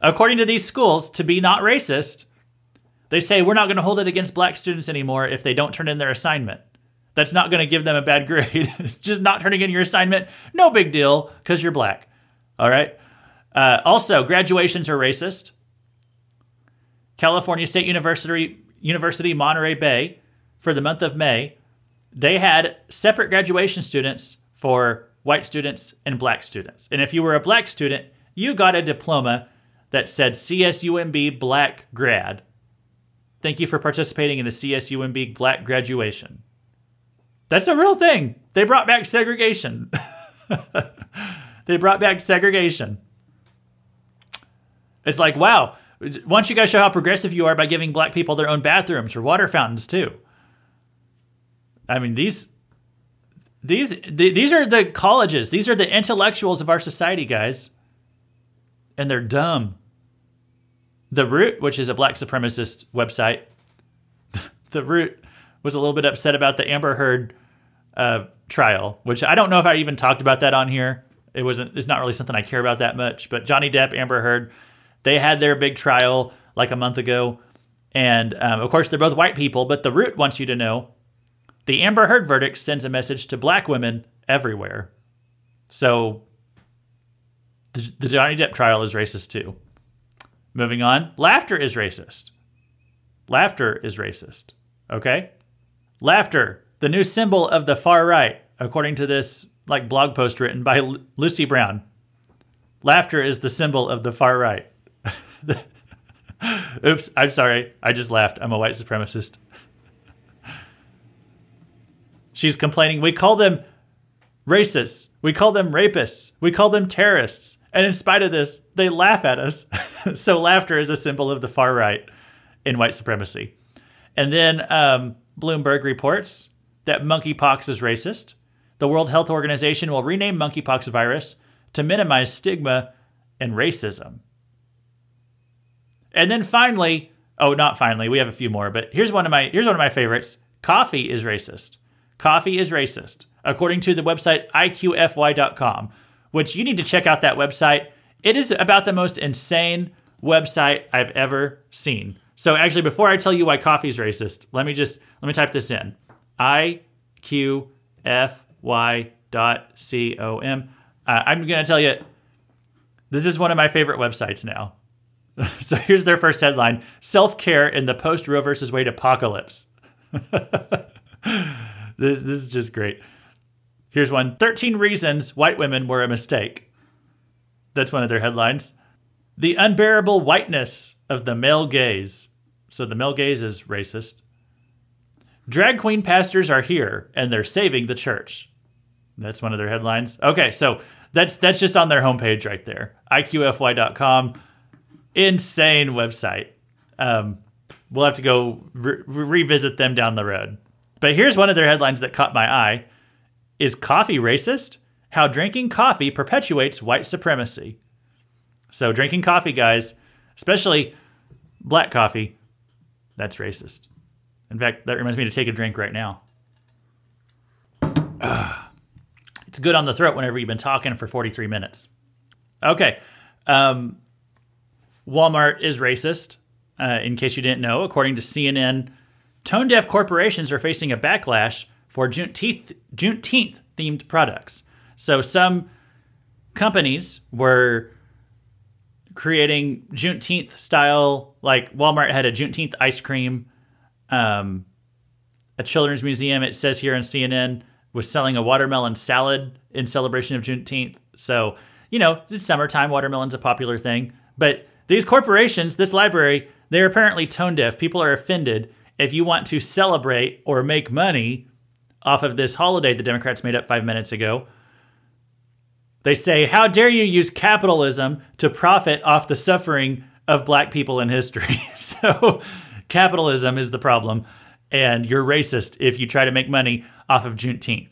according to these schools, to be not racist, they say we're not going to hold it against black students anymore if they don't turn in their assignment. That's not going to give them a bad grade. Just not turning in your assignment, no big deal, because you're black. All right? Uh, also, graduations are racist. California State University, University Monterey Bay, for the month of May, they had separate graduation students for white students and black students. And if you were a black student, you got a diploma that said CSUMB Black Grad. Thank you for participating in the CSUMB Black graduation. That's a real thing. They brought back segregation. they brought back segregation. It's like, wow, why don't you guys show how progressive you are by giving black people their own bathrooms or water fountains too? I mean, these these these are the colleges. These are the intellectuals of our society, guys. And they're dumb. The Root, which is a black supremacist website, the Root was a little bit upset about the Amber Heard uh, trial, which I don't know if I even talked about that on here. It wasn't. It's not really something I care about that much. But Johnny Depp, Amber Heard, they had their big trial like a month ago, and um, of course they're both white people. But the Root wants you to know the Amber Heard verdict sends a message to black women everywhere. So the, Johnny Depp trial is racist too. Moving on, laughter is racist. Laughter is racist. Okay? Laughter, the new symbol of the far right, according to this like blog post written by L- Lucy Brown. Laughter is the symbol of the far right. Oops, I'm sorry. I just laughed. I'm a white supremacist. She's complaining. We call them racists. We call them rapists. We call them terrorists. And in spite of this, they laugh at us. so laughter is a symbol of the far right in white supremacy. And then um, Bloomberg reports that monkeypox is racist. The World Health Organization will rename monkeypox virus to minimize stigma and racism. And then finally, oh, not finally, we have a few more, but here's one of my here's one of my favorites. Coffee is racist. Coffee is racist, according to the website iqfy.com, which you need to check out that website. It is about the most insane website I've ever seen. So actually, before I tell you why coffee is racist, let me just let me type this in: iqfy.com. Uh, I'm to tell you, this is one of my favorite websites now. so here's their first headline: Self care in the post Roe versus Wade apocalypse. this, this is just great. Here's one 13 reasons white women were a mistake. That's one of their headlines. The unbearable whiteness of the male gaze. So the male gaze is racist. Drag queen pastors are here and they're saving the church. That's one of their headlines. Okay, so that's that's just on their homepage right there. iqfy.com. Insane website. Um, we'll have to go re- revisit them down the road. But here's one of their headlines that caught my eye. Is coffee racist? How drinking coffee perpetuates white supremacy. So drinking coffee, guys, especially black coffee, that's racist. In fact, that reminds me to take a drink right now. Ugh. It's good on the throat whenever you've been talking for 43 minutes. Okay. Um, Walmart is racist, uh, in case you didn't know. According to CNN, tone deaf corporations are facing a backlash for Juneteenth, Juneteenth themed products. So some companies were creating Juneteenth style, like Walmart had a Juneteenth ice cream. Um, a children's museum, it says here on CNN, was selling a watermelon salad in celebration of Juneteenth. So, you know, it's summertime, watermelon's a popular thing. But these corporations, this library, they're apparently tone deaf. People are offended if you want to celebrate or make money off of this holiday the Democrats made up five minutes ago. They say, How dare you use capitalism to profit off the suffering of black people in history? so, capitalism is the problem, and you're racist if you try to make money off of Juneteenth.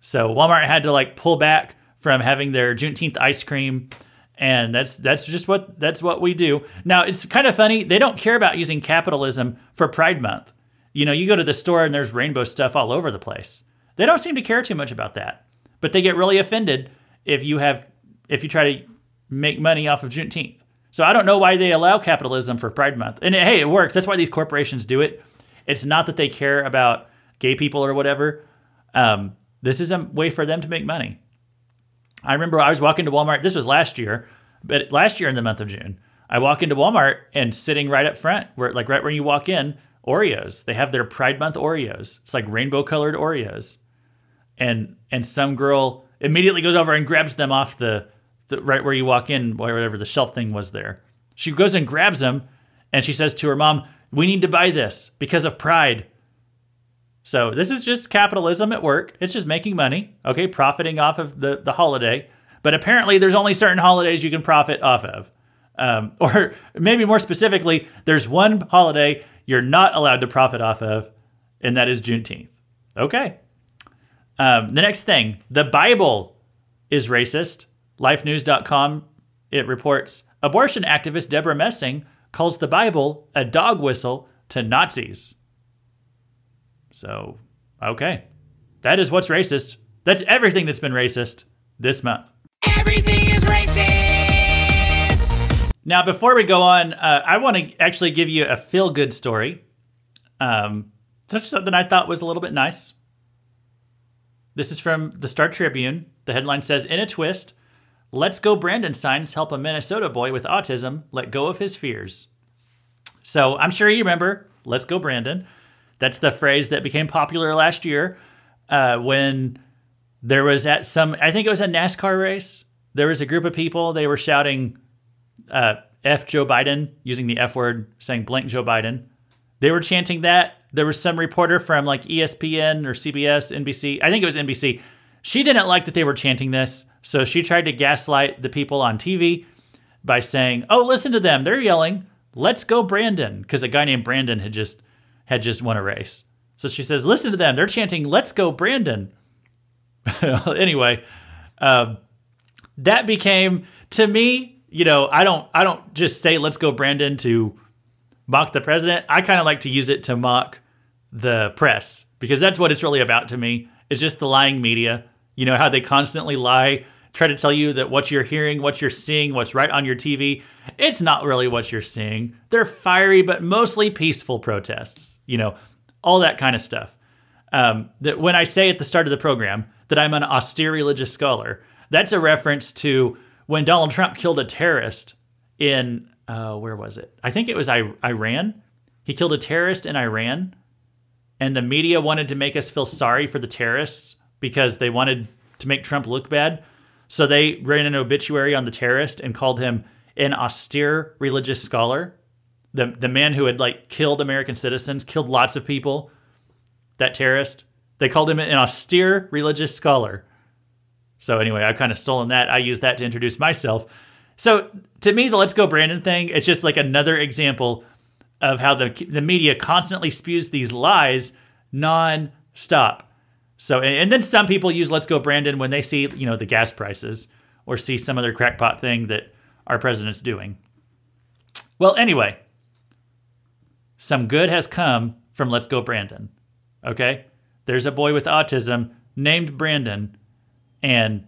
So, Walmart had to like pull back from having their Juneteenth ice cream. And that's that's just what that's what we do. Now it's kind of funny. They don't care about using capitalism for Pride Month. You know, you go to the store and there's rainbow stuff all over the place. They don't seem to care too much about that. But they get really offended if you have if you try to make money off of Juneteenth. So I don't know why they allow capitalism for Pride Month. And hey, it works. That's why these corporations do it. It's not that they care about gay people or whatever. Um, this is a way for them to make money. I remember I was walking to Walmart. This was last year, but last year in the month of June, I walk into Walmart and sitting right up front, where like right where you walk in, Oreos. They have their Pride Month Oreos. It's like rainbow colored Oreos, and and some girl immediately goes over and grabs them off the, the right where you walk in, whatever the shelf thing was there. She goes and grabs them, and she says to her mom, We need to buy this because of pride. So this is just capitalism at work. It's just making money, okay, profiting off of the, the holiday. But apparently, there's only certain holidays you can profit off of. Um, or maybe more specifically, there's one holiday you're not allowed to profit off of, and that is Juneteenth. Okay. Um, the next thing the Bible is racist. LifeNews.com, it reports abortion activist Debra Messing calls the Bible a dog whistle to Nazis. So, okay. That is what's racist. That's everything that's been racist this month. Everything. Now, before we go on, uh, I want to actually give you a feel good story. Um, such something I thought was a little bit nice. This is from the Star Tribune. The headline says In a twist, Let's Go Brandon signs help a Minnesota boy with autism let go of his fears. So I'm sure you remember Let's Go Brandon. That's the phrase that became popular last year uh, when there was at some, I think it was a NASCAR race. There was a group of people, they were shouting uh, F Joe Biden, using the F word, saying blank Joe Biden. They were chanting that. There was some reporter from like ESPN or CBS, NBC, I think it was NBC. She didn't like that they were chanting this. So she tried to gaslight the people on TV by saying, "Oh, listen to them. They're yelling, "Let's go Brandon," because a guy named Brandon had just had just won a race. So she says, "Listen to them. They're chanting, "Let's go Brandon." anyway, um, that became to me, you know, I don't I don't just say "Let's go Brandon" to mock the president. I kind of like to use it to mock the press because that's what it's really about to me. It's just the lying media. You know how they constantly lie, try to tell you that what you're hearing, what you're seeing, what's right on your TV, it's not really what you're seeing. They're fiery but mostly peaceful protests. You know, all that kind of stuff. Um, that when I say at the start of the program that I'm an austere religious scholar, that's a reference to when Donald Trump killed a terrorist in uh, where was it? I think it was I- Iran. He killed a terrorist in Iran, and the media wanted to make us feel sorry for the terrorists because they wanted to make Trump look bad. So they ran an obituary on the terrorist and called him an austere religious scholar. The the man who had like killed American citizens, killed lots of people. That terrorist. They called him an austere religious scholar. So anyway, I've kind of stolen that. I use that to introduce myself. So to me, the "Let's Go Brandon" thing, it's just like another example of how the the media constantly spews these lies non-stop. So and, and then some people use "Let's Go Brandon" when they see you know the gas prices or see some other crackpot thing that our president's doing. Well, anyway, some good has come from Let's Go Brandon. Okay? There's a boy with autism named Brandon, and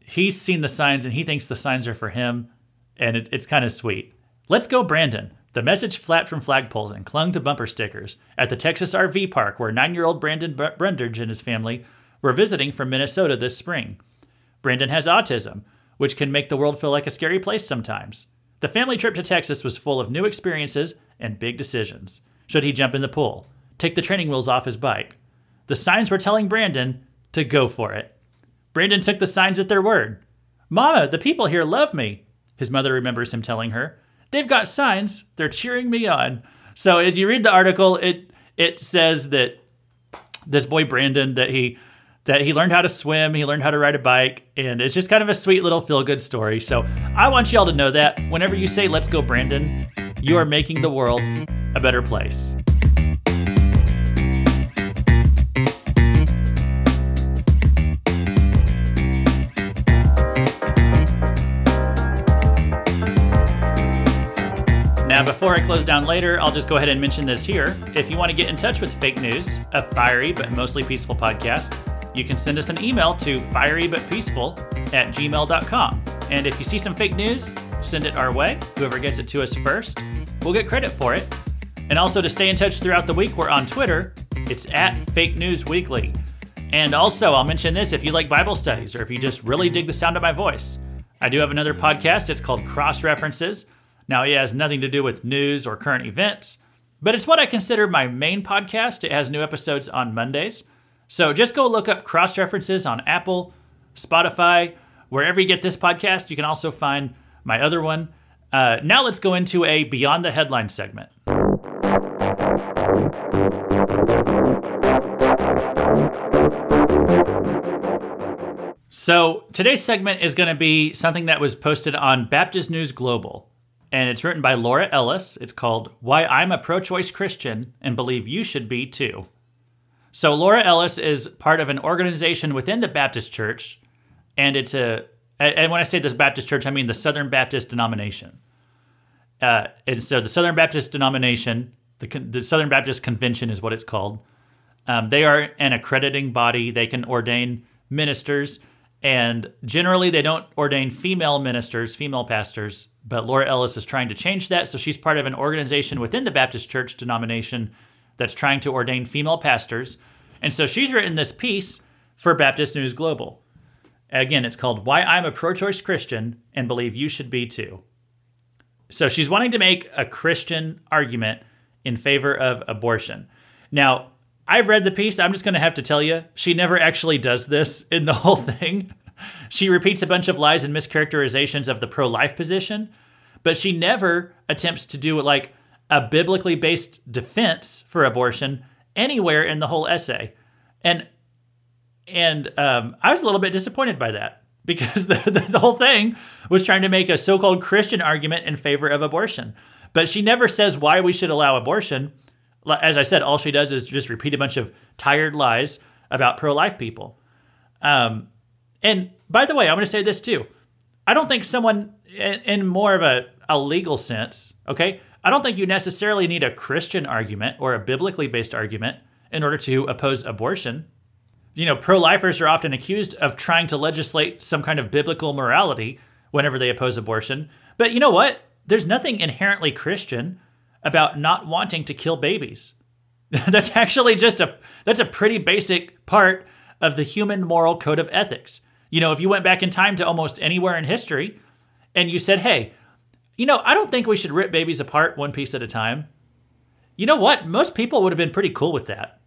he's seen the signs and he thinks the signs are for him, and it, it's kind of sweet. Let's Go Brandon. The message flapped from flagpoles and clung to bumper stickers at the Texas RV park where nine year old Brandon Brundage and his family were visiting from Minnesota this spring. Brandon has autism, which can make the world feel like a scary place sometimes. The family trip to Texas was full of new experiences and big decisions. Should he jump in the pool? Take the training wheels off his bike? The signs were telling Brandon to go for it. Brandon took the signs at their word. Mama, the people here love me, his mother remembers him telling her. They've got signs, they're cheering me on. So as you read the article, it it says that this boy Brandon that he that he learned how to swim, he learned how to ride a bike, and it's just kind of a sweet little feel good story. So I want y'all to know that whenever you say, let's go, Brandon, you are making the world a better place. Now, before I close down later, I'll just go ahead and mention this here. If you want to get in touch with Fake News, a fiery but mostly peaceful podcast, you can send us an email to fierybutpeaceful at gmail.com. And if you see some fake news, send it our way. Whoever gets it to us first, we'll get credit for it. And also to stay in touch throughout the week, we're on Twitter. It's at Fake News Weekly. And also, I'll mention this if you like Bible studies or if you just really dig the sound of my voice. I do have another podcast. It's called Cross References. Now, it has nothing to do with news or current events, but it's what I consider my main podcast. It has new episodes on Mondays. So just go look up cross references on Apple, Spotify, wherever you get this podcast. You can also find my other one. Uh, now let's go into a Beyond the Headline segment. So today's segment is going to be something that was posted on Baptist News Global and it's written by Laura Ellis. It's called Why I'm a Pro Choice Christian and Believe You Should Be Too. So Laura Ellis is part of an organization within the Baptist Church, and it's a and when I say this Baptist Church, I mean the Southern Baptist denomination. Uh, and so the Southern Baptist denomination, the, the Southern Baptist Convention is what it's called. Um, they are an accrediting body. They can ordain ministers, and generally they don't ordain female ministers, female pastors. But Laura Ellis is trying to change that, so she's part of an organization within the Baptist Church denomination that's trying to ordain female pastors. And so she's written this piece for Baptist News Global. Again, it's called Why I'm a Pro Choice Christian and Believe You Should Be Too. So she's wanting to make a Christian argument in favor of abortion. Now, I've read the piece. I'm just going to have to tell you, she never actually does this in the whole thing. She repeats a bunch of lies and mischaracterizations of the pro life position, but she never attempts to do like a biblically based defense for abortion anywhere in the whole essay. And and um, I was a little bit disappointed by that because the, the, the whole thing was trying to make a so called Christian argument in favor of abortion. But she never says why we should allow abortion. As I said, all she does is just repeat a bunch of tired lies about pro life people. Um, and by the way, I'm going to say this too. I don't think someone, in, more of a, a legal sense, okay, I don't think you necessarily need a Christian argument or a biblically based argument in order to oppose abortion you know, pro lifers are often accused of trying to legislate some kind of biblical morality whenever they oppose abortion. But you know what? There's nothing inherently Christian about not wanting to kill babies. that's actually just a that's a pretty basic part of the human moral code of ethics. You know, if you went back in time to almost anywhere in history and you said, "Hey, you know, I don't think we should rip babies apart one piece at a time." You know what? Most people would have been pretty cool with that.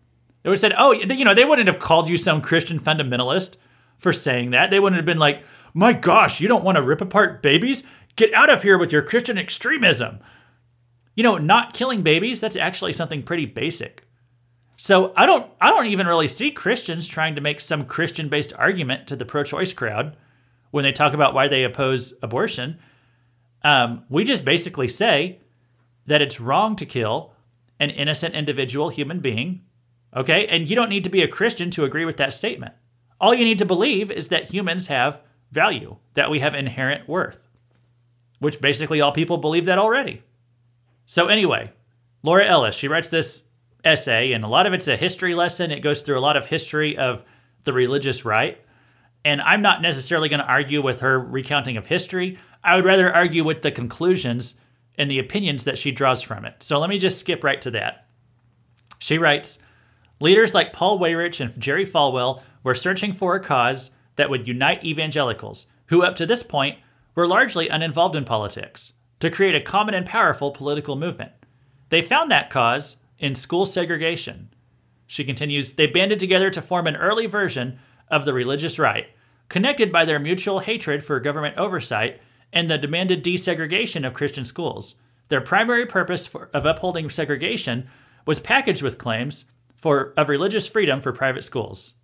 They would have said, oh, you know, they wouldn't have called you some Christian fundamentalist for saying that. They wouldn't have been like, my gosh, you don't want to rip apart babies? Get out of here with your Christian extremism. You know, not killing babies, that's actually something pretty basic. So I don't I don't even really see Christians trying to make some Christian-based argument to the pro-choice crowd when they talk about why they oppose abortion. Um, we just basically say that it's wrong to kill an innocent individual human being Okay? And you don't need to be a Christian to agree with that statement. All you need to believe is that humans have value, that we have inherent worth, which basically all people believe that already. So, anyway, Laura Ellis, she writes this essay, and a lot of it's a history lesson. It goes through a lot of history of the religious right. And I'm not necessarily going to argue with her recounting of history. I would rather argue with the conclusions and the opinions that she draws from it. So let me just skip right to that. She writes Leaders like Paul Weyrich and Jerry Falwell were searching for a cause that would unite evangelicals, who up to this point were largely uninvolved in politics, to create a common and powerful political movement. They found that cause in school segregation. She continues, they banded together to form an early version of the religious right, connected by their mutual hatred for government oversight and the demanded desegregation of Christian schools. Their primary purpose for, of upholding segregation was packaged with claims for of religious freedom for private schools.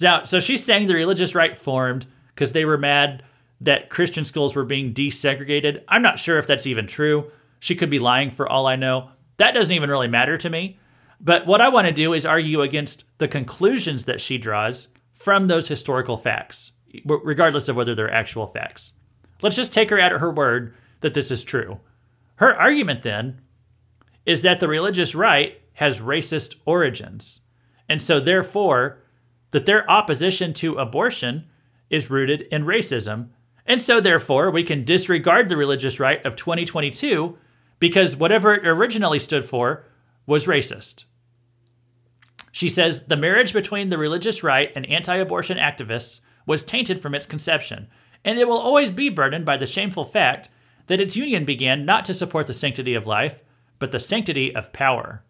Now, so she's saying the religious right formed because they were mad that Christian schools were being desegregated. I'm not sure if that's even true. She could be lying for all I know. That doesn't even really matter to me. But what I want to do is argue against the conclusions that she draws from those historical facts, regardless of whether they're actual facts. Let's just take her at her word that this is true. Her argument then is that the religious right has racist origins. And so, therefore, that their opposition to abortion is rooted in racism. And so, therefore, we can disregard the religious right of 2022 because whatever it originally stood for was racist. She says the marriage between the religious right and anti abortion activists was tainted from its conception, and it will always be burdened by the shameful fact that its union began not to support the sanctity of life, but the sanctity of power.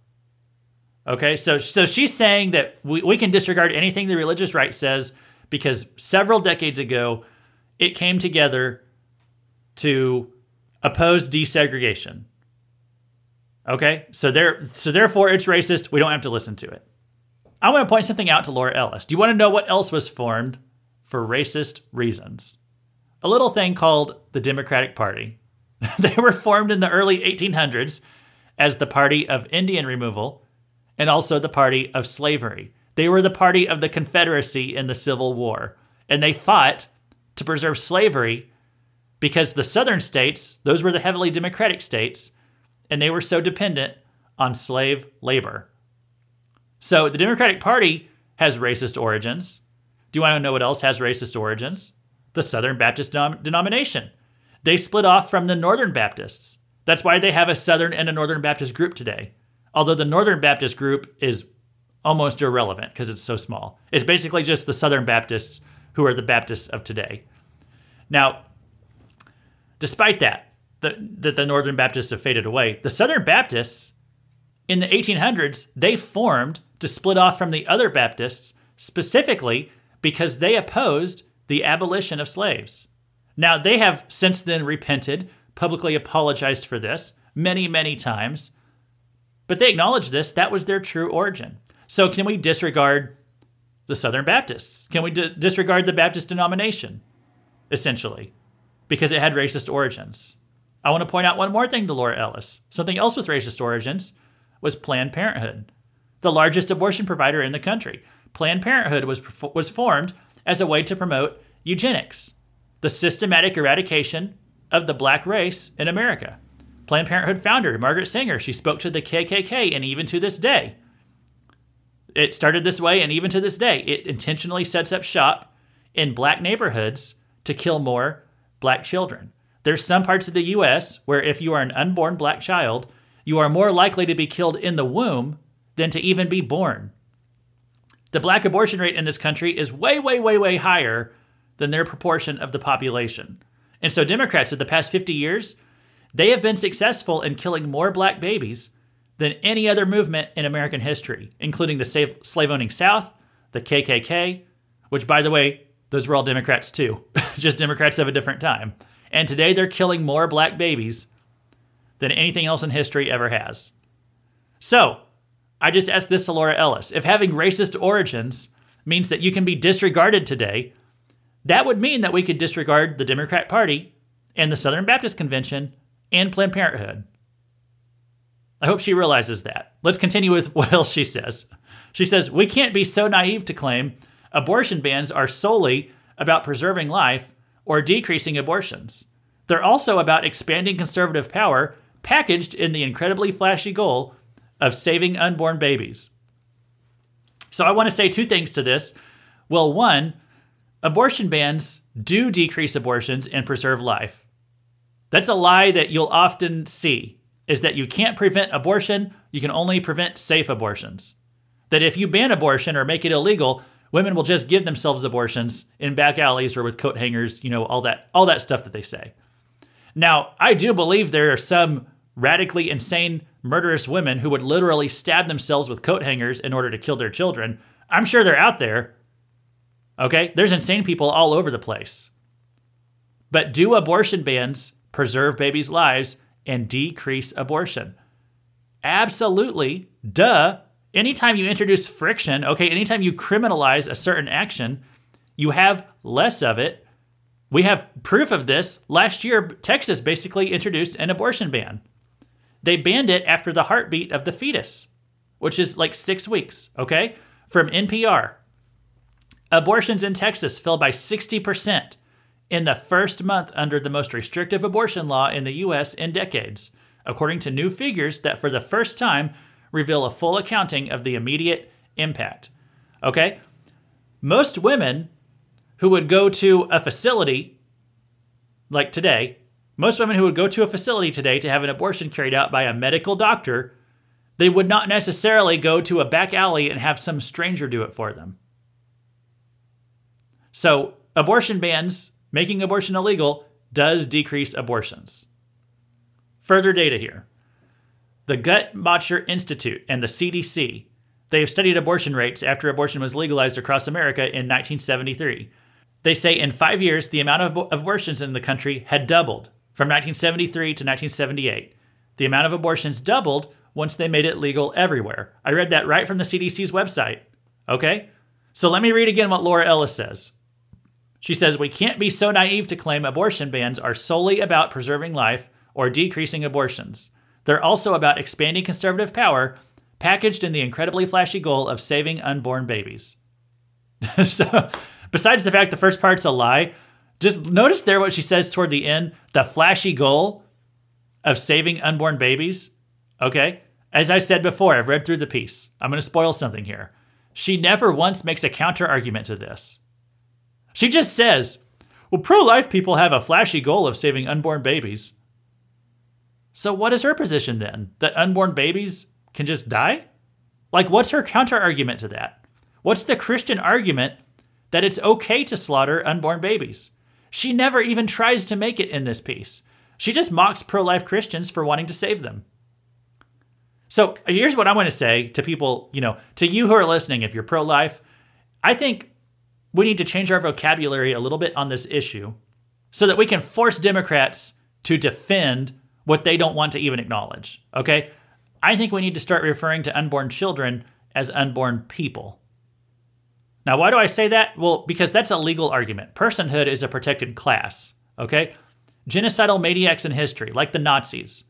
Okay, so so she's saying that we, we can disregard anything the religious right says because several decades ago it came together to oppose desegregation. Okay, so there so therefore it's racist. We don't have to listen to it. I want to point something out to Laura Ellis. Do you want to know what else was formed for racist reasons. A little thing called the Democratic Party. they were formed in the early 1800s as the party of Indian removal and also the party of slavery. They were the party of the Confederacy in the Civil War, and they fought to preserve slavery because the southern states, those were the heavily democratic states, and they were so dependent on slave labor. So the Democratic Party has racist origins. Do you want to know what else has racist origins? The Southern Baptist denom- denomination. They split off from the Northern Baptists. That's why they have a Southern and a Northern Baptist group today. Although the Northern Baptist group is almost irrelevant because it's so small. It's basically just the Southern Baptists who are the Baptists of today. Now, despite that, that the, the Northern Baptists have faded away, the Southern Baptists in the 1800s, they formed to split off from the other Baptists specifically because they opposed the abolition of slaves. Now, they have since then repented, publicly apologized for this many, many times, but they acknowledge this. That was their true origin. So, can we disregard the Southern Baptists? Can we d- disregard the Baptist denomination, essentially, because it had racist origins? I want to point out one more thing to Laura Ellis. Something else with racist origins was Planned Parenthood, the largest abortion provider in the country. Planned Parenthood was, was formed as a way to promote eugenics, the systematic eradication of the black race in America. Planned Parenthood founder Margaret Sanger, she spoke to the KKK, and even to this day, it started this way, and even to this day, it intentionally sets up shop in black neighborhoods to kill more black children. There's some parts of the US where if you are an unborn black child, you are more likely to be killed in the womb than to even be born. The black abortion rate in this country is way, way, way, way higher than their proportion of the population. And so, Democrats in the past 50 years, they have been successful in killing more black babies than any other movement in American history, including the slave owning South, the KKK, which, by the way, those were all Democrats too, just Democrats of a different time. And today they're killing more black babies than anything else in history ever has. So, I just asked this to Laura Ellis. If having racist origins means that you can be disregarded today, that would mean that we could disregard the Democrat Party and the Southern Baptist Convention and Planned Parenthood. I hope she realizes that. Let's continue with what else she says. She says, We can't be so naive to claim abortion bans are solely about preserving life or decreasing abortions. They're also about expanding conservative power packaged in the incredibly flashy goal of saving unborn babies. So I want to say two things to this. Well, one, abortion bans do decrease abortions and preserve life. That's a lie that you'll often see is that you can't prevent abortion, you can only prevent safe abortions. That if you ban abortion or make it illegal, women will just give themselves abortions in back alleys or with coat hangers, you know, all that all that stuff that they say. Now, I do believe there are some radically insane murderous women who would literally stab themselves with coat hangers in order to kill their children. I'm sure they're out there. Okay? There's insane people all over the place. But do abortion bans preserve babies' lives and decrease abortion. Absolutely. Duh. Anytime you introduce friction, okay, anytime you criminalize a certain action, you have less of it. We have proof of this. Last year, Texas basically introduced an abortion ban. They banned it after the heartbeat of the fetus, which is like six weeks, okay? From NPR. Abortions in Texas fell by 60% in the first month under the most restrictive abortion law in the U.S. in decades, according to new figures that for the first time reveal a full accounting of the immediate impact. Okay? Most women who would go to a facility like today, most women who would go to a facility today to have an abortion carried out by a medical doctor, they would not necessarily go to a back alley and have some stranger do it for them. So, abortion bans making abortion illegal does decrease abortions. Further data here. The Guttmacher Institute and the CDC, they have studied abortion rates after abortion was legalized across America in 1973. They say in five years, the amount of abortions in the country had doubled from 1973 to 1978. The amount of abortions doubled once they made it legal everywhere. I read that right from the CDC's website. Okay? So let me read again what Laura Ellis says. She says we can't be so naive to claim abortion bans are solely about preserving life or decreasing abortions. They're also about expanding conservative power, packaged in the incredibly flashy goal of saving unborn babies. so, besides the fact the first part's a lie, just notice there what she says toward the end the flashy goal of saving unborn babies. Okay? As I said before, I've read through the piece. I'm going to spoil something here. She never once makes a counter argument to this. She just says, well, pro life people have a flashy goal of saving unborn babies. So, what is her position then? That unborn babies can just die? Like, what's her counter argument to that? What's the Christian argument that it's okay to slaughter unborn babies? She never even tries to make it in this piece. She just mocks pro life Christians for wanting to save them. So here's what I want to say to people, you know, to you who are listening, if you're pro life, I think we need to change our vocabulary a little bit on this issue so that we can force Democrats to defend what they don't want to even acknowledge. Okay? I think we need to start referring to unborn children as unborn people. Now, why do I say that? Well, because that's a legal argument. Personhood is a protected class. Okay? Genocidal maniacs in history, like the Nazis,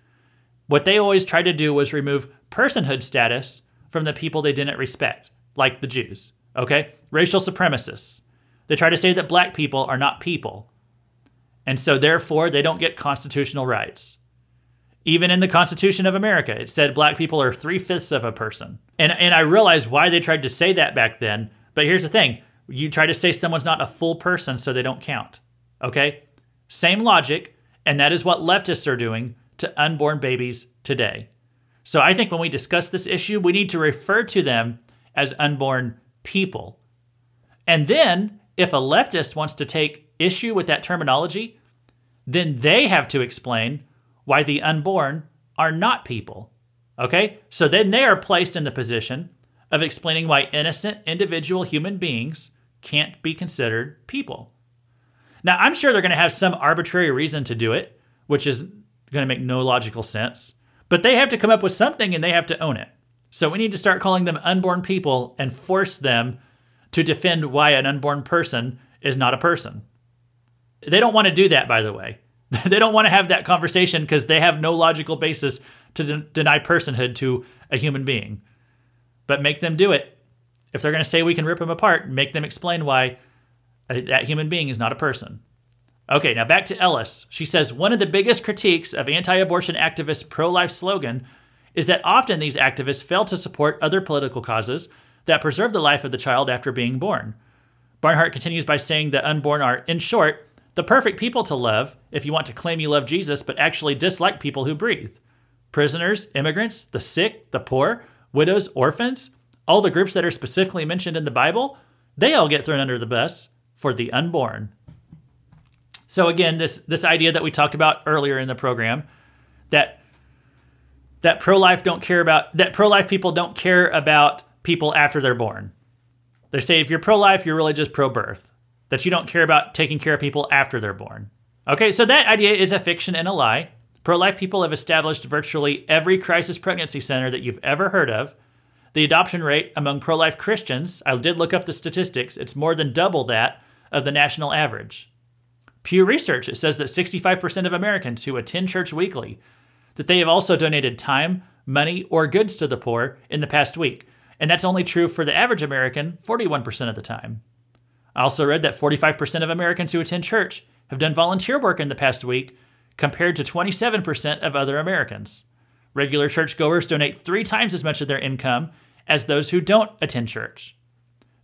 what they always tried to do was remove personhood status from the people they didn't respect, like the Jews. Okay? Racial supremacists. They try to say that black people are not people. And so, therefore, they don't get constitutional rights. Even in the Constitution of America, it said black people are three fifths of a person. And, and I realize why they tried to say that back then. But here's the thing you try to say someone's not a full person, so they don't count. Okay? Same logic. And that is what leftists are doing to unborn babies today. So I think when we discuss this issue, we need to refer to them as unborn people. And then, if a leftist wants to take issue with that terminology, then they have to explain why the unborn are not people. Okay? So then they are placed in the position of explaining why innocent individual human beings can't be considered people. Now, I'm sure they're going to have some arbitrary reason to do it, which is going to make no logical sense. But they have to come up with something and they have to own it. So we need to start calling them unborn people and force them to defend why an unborn person is not a person. They don't want to do that, by the way. they don't want to have that conversation because they have no logical basis to de- deny personhood to a human being. But make them do it. If they're going to say we can rip them apart, make them explain why uh, that human being is not a person. Okay, now back to Ellis. She says one of the biggest critiques of anti abortion activists' pro life slogan is that often these activists fail to support other political causes that preserve the life of the child after being born. Barnhart continues by saying that unborn are, in short, the perfect people to love if you want to claim you love Jesus but actually dislike people who breathe. Prisoners, immigrants, the sick, the poor, widows, orphans, all the groups that are specifically mentioned in the Bible, they all get thrown under the bus for the unborn. So again, this this idea that we talked about earlier in the program that that pro-life don't care about that pro-life people don't care about people after they're born. They say if you're pro-life, you're really just pro-birth. That you don't care about taking care of people after they're born. Okay, so that idea is a fiction and a lie. Pro-life people have established virtually every crisis pregnancy center that you've ever heard of. The adoption rate among pro-life Christians, I did look up the statistics, it's more than double that of the national average. Pew Research, it says that 65% of Americans who attend church weekly, that they have also donated time, money, or goods to the poor in the past week. And that's only true for the average American 41% of the time. I also read that 45% of Americans who attend church have done volunteer work in the past week, compared to 27% of other Americans. Regular churchgoers donate three times as much of their income as those who don't attend church.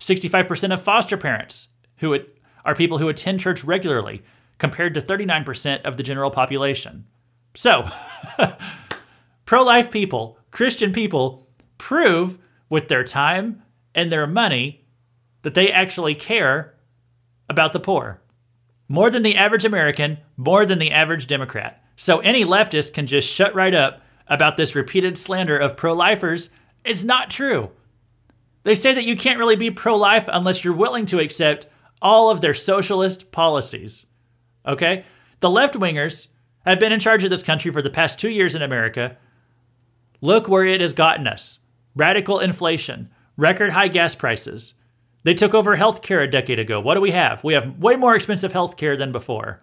65% of foster parents, who are people who attend church regularly, compared to 39% of the general population. So, pro life people, Christian people, prove with their time and their money that they actually care about the poor. More than the average American, more than the average Democrat. So any leftist can just shut right up about this repeated slander of pro lifers. It's not true. They say that you can't really be pro life unless you're willing to accept all of their socialist policies. Okay? The left wingers have been in charge of this country for the past two years in America. Look where it has gotten us radical inflation, record high gas prices, They took over healthcare a decade ago. What do we have? We have way more expensive healthcare than before.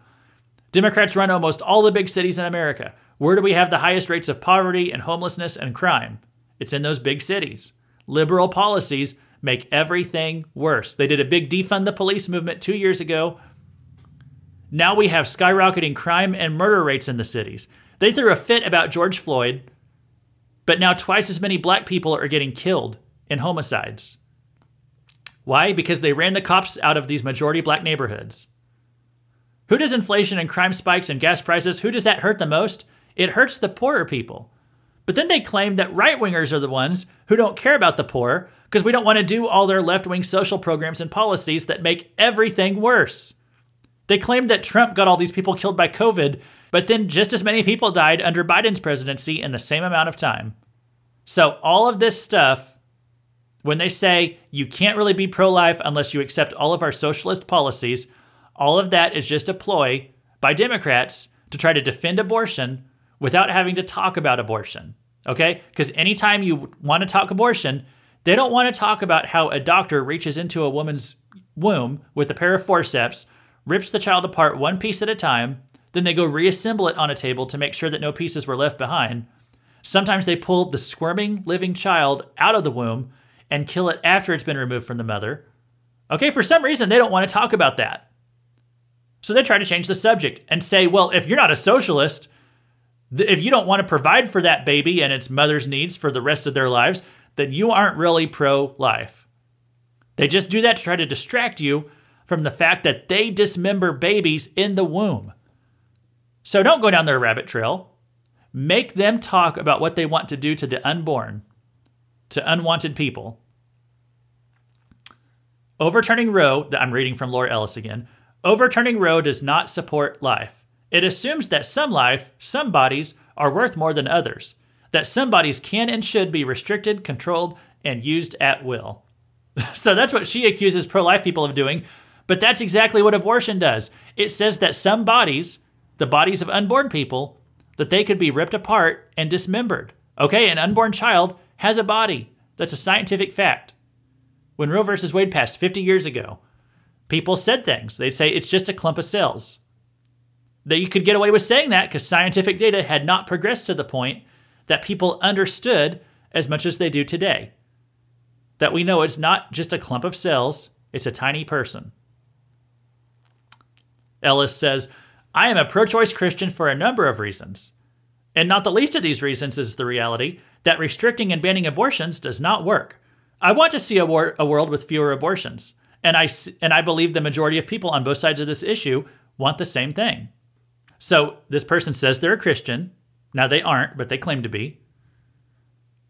Democrats run almost all the big cities in America. Where do we have the highest rates of poverty and homelessness and crime? It's in those big cities. Liberal policies make everything worse. They did a big defund the police movement two years ago. Now we have skyrocketing crime and murder rates in the cities. They threw a fit about George Floyd, but now twice as many black people are getting killed in homicides. Why? Because they ran the cops out of these majority black neighborhoods. Who does inflation and crime spikes and gas prices, who does that hurt the most? It hurts the poorer people. But then they claim that right wingers are the ones who don't care about the poor because we don't want to do all their left wing social programs and policies that make everything worse. They claimed that Trump got all these people killed by COVID, but then just as many people died under Biden's presidency in the same amount of time. So, all of this stuff when they say you can't really be pro life unless you accept all of our socialist policies, all of that is just a ploy by Democrats to try to defend abortion without having to talk about abortion. Okay? Because anytime you want to talk abortion, they don't want to talk about how a doctor reaches into a woman's womb with a pair of forceps, rips the child apart one piece at a time, then they go reassemble it on a table to make sure that no pieces were left behind. Sometimes they pull the squirming living child out of the womb and kill it after it's been removed from the mother. Okay, for some reason, they don't want to talk about that. So they try to change the subject and say, well, if you're not a socialist, if you don't want to provide for that baby and its mother's needs for the rest of their lives, then you aren't really pro life. They just do that to try to distract you from the fact that they dismember babies in the womb. So don't go down their rabbit trail. Make them talk about what they want to do to the unborn, to unwanted people. Overturning Roe, that I'm reading from Laura Ellis again. Overturning Roe does not support life. It assumes that some life, some bodies, are worth more than others, that some bodies can and should be restricted, controlled, and used at will. so that's what she accuses pro life people of doing, but that's exactly what abortion does. It says that some bodies, the bodies of unborn people, that they could be ripped apart and dismembered. Okay, an unborn child has a body. That's a scientific fact. When Roe versus Wade passed 50 years ago, people said things. They'd say it's just a clump of cells. That you could get away with saying that because scientific data had not progressed to the point that people understood as much as they do today. That we know it's not just a clump of cells, it's a tiny person. Ellis says, I am a pro choice Christian for a number of reasons. And not the least of these reasons is the reality that restricting and banning abortions does not work. I want to see a, war- a world with fewer abortions. And I, and I believe the majority of people on both sides of this issue want the same thing. So this person says they're a Christian. Now they aren't, but they claim to be.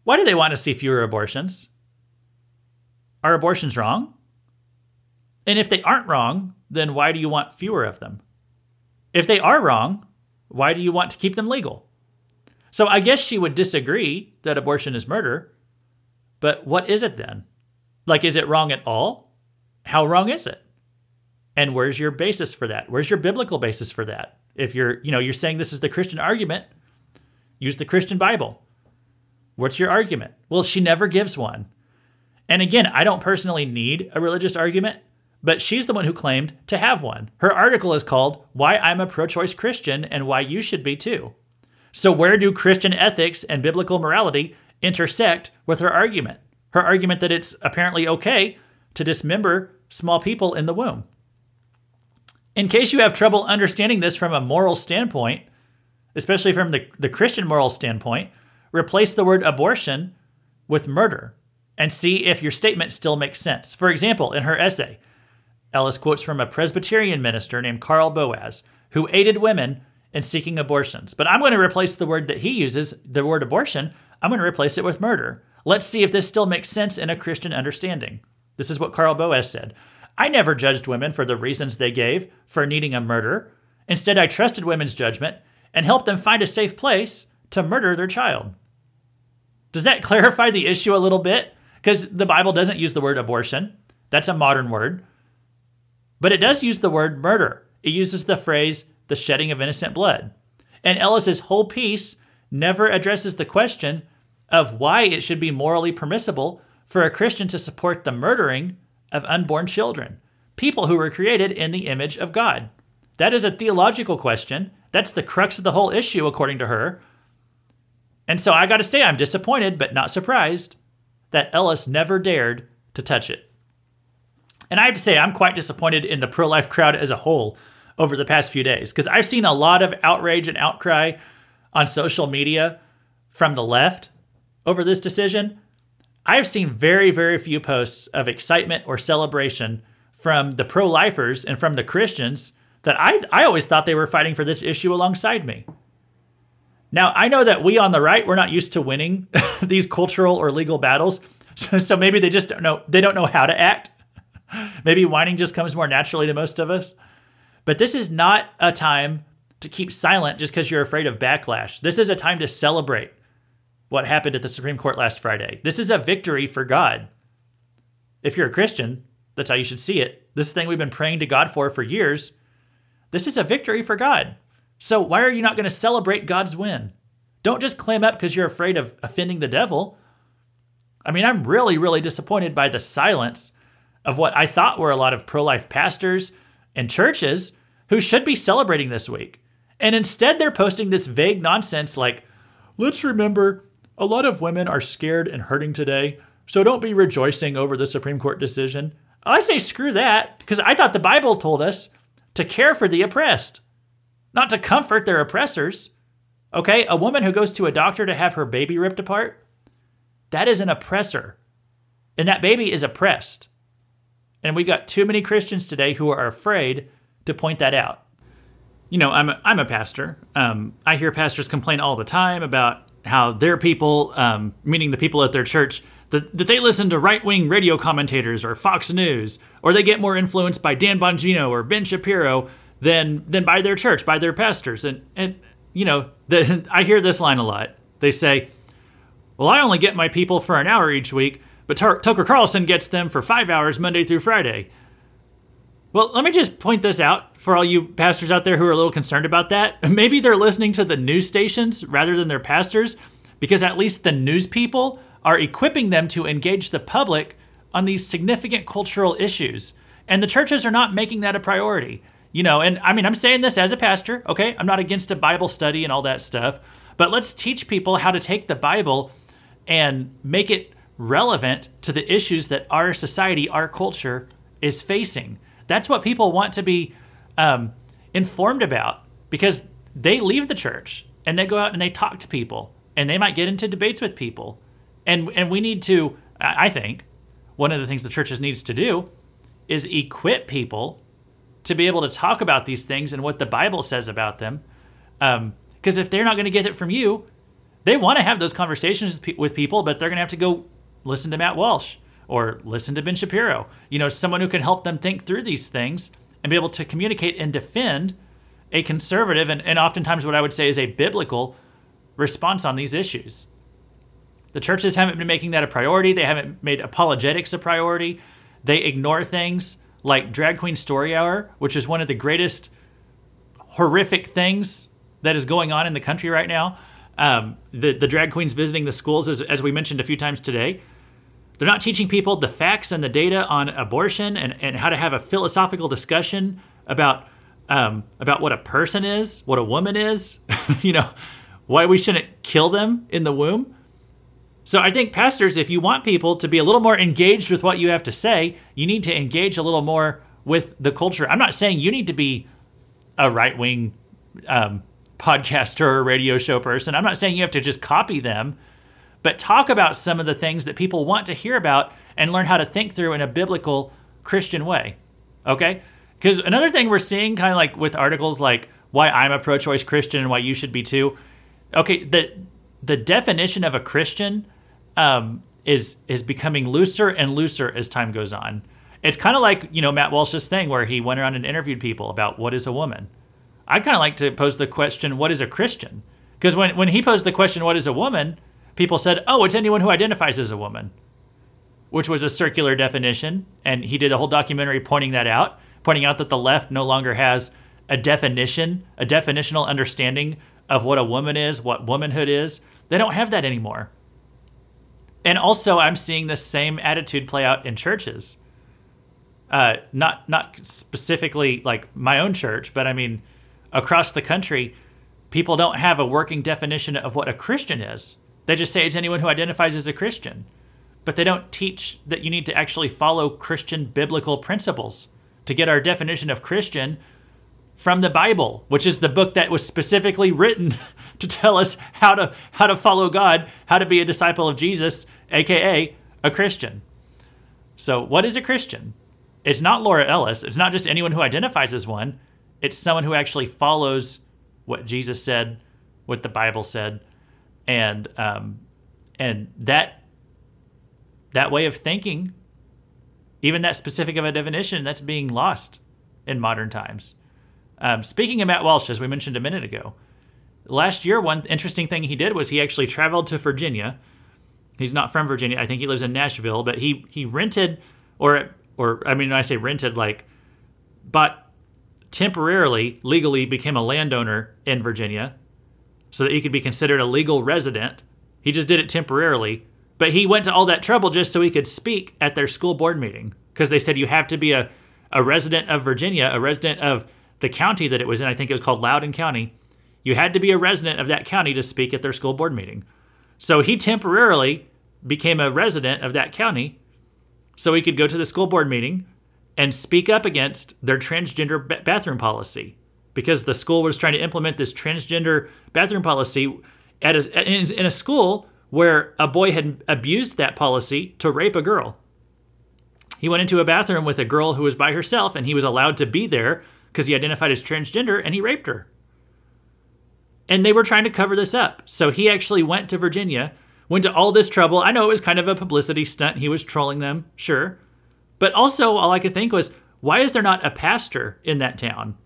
Why do they want to see fewer abortions? Are abortions wrong? And if they aren't wrong, then why do you want fewer of them? If they are wrong, why do you want to keep them legal? So I guess she would disagree that abortion is murder, but what is it then? Like, is it wrong at all? How wrong is it? And where's your basis for that? Where's your biblical basis for that? If you're, you know, you're saying this is the Christian argument, use the Christian Bible. What's your argument? Well, she never gives one. And again, I don't personally need a religious argument, but she's the one who claimed to have one. Her article is called Why I'm a Pro Choice Christian and Why You Should Be Too. So, where do Christian ethics and biblical morality intersect with her argument? Her argument that it's apparently okay to dismember small people in the womb. In case you have trouble understanding this from a moral standpoint, especially from the, the Christian moral standpoint, replace the word abortion with murder and see if your statement still makes sense. For example, in her essay, Ellis quotes from a Presbyterian minister named Carl Boaz, who aided women in seeking abortions. But I'm going to replace the word that he uses, the word abortion, I'm going to replace it with murder. Let's see if this still makes sense in a Christian understanding. This is what Carl Boaz said. I never judged women for the reasons they gave for needing a murder. Instead, I trusted women's judgment and helped them find a safe place to murder their child. Does that clarify the issue a little bit? Because the Bible doesn't use the word abortion, that's a modern word. But it does use the word murder. It uses the phrase the shedding of innocent blood. And Ellis's whole piece never addresses the question of why it should be morally permissible for a Christian to support the murdering of unborn children, people who were created in the image of God. That is a theological question. That's the crux of the whole issue, according to her. And so I got to say, I'm disappointed, but not surprised that Ellis never dared to touch it. And I have to say, I'm quite disappointed in the pro life crowd as a whole over the past few days because I've seen a lot of outrage and outcry on social media from the left over this decision. I've seen very, very few posts of excitement or celebration from the pro lifers and from the Christians that I, I always thought they were fighting for this issue alongside me. Now, I know that we on the right, we're not used to winning these cultural or legal battles. So, so maybe they just don't know, they don't know how to act. Maybe whining just comes more naturally to most of us. But this is not a time to keep silent just because you're afraid of backlash. This is a time to celebrate what happened at the Supreme Court last Friday. This is a victory for God. If you're a Christian, that's how you should see it. This thing we've been praying to God for for years. This is a victory for God. So why are you not going to celebrate God's win? Don't just clam up because you're afraid of offending the devil. I mean, I'm really, really disappointed by the silence of what I thought were a lot of pro life pastors and churches who should be celebrating this week. And instead, they're posting this vague nonsense like, let's remember a lot of women are scared and hurting today, so don't be rejoicing over the Supreme Court decision. I say screw that, because I thought the Bible told us to care for the oppressed not to comfort their oppressors. Okay, a woman who goes to a doctor to have her baby ripped apart, that is an oppressor. And that baby is oppressed. And we got too many Christians today who are afraid to point that out. You know, I'm a, I'm a pastor. Um, I hear pastors complain all the time about how their people, um, meaning the people at their church, that, that they listen to right wing radio commentators or Fox News, or they get more influenced by Dan Bongino or Ben Shapiro than than by their church, by their pastors. And and you know, the, I hear this line a lot. They say, "Well, I only get my people for an hour each week, but Tucker Carlson gets them for 5 hours Monday through Friday." Well, let me just point this out for all you pastors out there who are a little concerned about that. Maybe they're listening to the news stations rather than their pastors because at least the news people are equipping them to engage the public on these significant cultural issues. And the churches are not making that a priority you know, and I mean, I'm saying this as a pastor, okay? I'm not against a Bible study and all that stuff, but let's teach people how to take the Bible and make it relevant to the issues that our society, our culture is facing. That's what people want to be um, informed about because they leave the church and they go out and they talk to people and they might get into debates with people. And, and we need to, I think, one of the things the churches needs to do is equip people to be able to talk about these things and what the Bible says about them. Because um, if they're not going to get it from you, they want to have those conversations with people, but they're going to have to go listen to Matt Walsh or listen to Ben Shapiro. You know, someone who can help them think through these things and be able to communicate and defend a conservative and, and oftentimes what I would say is a biblical response on these issues. The churches haven't been making that a priority. They haven't made apologetics a priority. They ignore things like Drag Queen Story Hour, which is one of the greatest horrific things that is going on in the country right now. Um, the, the drag queens visiting the schools, as, as we mentioned a few times today, they're not teaching people the facts and the data on abortion and, and how to have a philosophical discussion about um, about what a person is, what a woman is, you know, why we shouldn't kill them in the womb. So I think pastors, if you want people to be a little more engaged with what you have to say, you need to engage a little more with the culture. I'm not saying you need to be a right wing um, podcaster or radio show person. I'm not saying you have to just copy them, but talk about some of the things that people want to hear about and learn how to think through in a biblical Christian way. Okay? Because another thing we're seeing, kind of like with articles like why I'm a pro choice Christian and why you should be too. Okay, the the definition of a Christian um, is is becoming looser and looser as time goes on. It's kind of like you know Matt Walsh's thing where he went around and interviewed people about what is a woman. I kind of like to pose the question, what is a Christian? Because when when he posed the question, what is a woman, people said, oh, it's anyone who identifies as a woman, which was a circular definition, and he did a whole documentary pointing that out, pointing out that the left no longer has a definition, a definitional understanding of what a woman is, what womanhood is. They don't have that anymore. And also, I'm seeing the same attitude play out in churches. uh, not not specifically like my own church, but I mean across the country, people don't have a working definition of what a Christian is. They just say it's anyone who identifies as a Christian, but they don't teach that you need to actually follow Christian biblical principles to get our definition of Christian from the Bible, which is the book that was specifically written to tell us how to how to follow God, how to be a disciple of Jesus, aka a Christian. So, what is a Christian? It's not Laura Ellis. It's not just anyone who identifies as one. It's someone who actually follows what Jesus said, what the Bible said, and um, and that that way of thinking, even that specific of a definition, that's being lost in modern times. Um, speaking of Matt Walsh, as we mentioned a minute ago, last year one interesting thing he did was he actually traveled to Virginia. He's not from Virginia. I think he lives in Nashville, but he he rented or or I mean, I say rented, like, but temporarily, legally became a landowner in Virginia so that he could be considered a legal resident. He just did it temporarily, but he went to all that trouble just so he could speak at their school board meeting because they said you have to be a, a resident of Virginia, a resident of the county that it was in. I think it was called Loudoun County. You had to be a resident of that county to speak at their school board meeting. So he temporarily became a resident of that county so he could go to the school board meeting and speak up against their transgender bathroom policy because the school was trying to implement this transgender bathroom policy at a, in, in a school where a boy had abused that policy to rape a girl. He went into a bathroom with a girl who was by herself and he was allowed to be there because he identified as transgender and he raped her. And they were trying to cover this up. So he actually went to Virginia went to all this trouble. I know it was kind of a publicity stunt. He was trolling them, sure. But also, all I could think was, why is there not a pastor in that town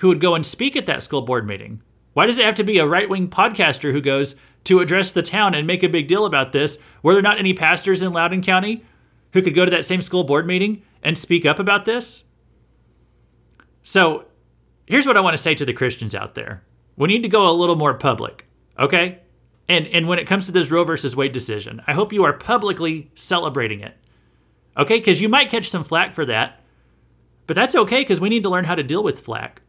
who would go and speak at that school board meeting? Why does it have to be a right wing podcaster who goes to address the town and make a big deal about this? Were there not any pastors in Loudoun County who could go to that same school board meeting and speak up about this? So, here's what I want to say to the Christians out there we need to go a little more public, okay? And and when it comes to this Roe versus Wade decision, I hope you are publicly celebrating it. Okay, because you might catch some flack for that. But that's okay because we need to learn how to deal with flack.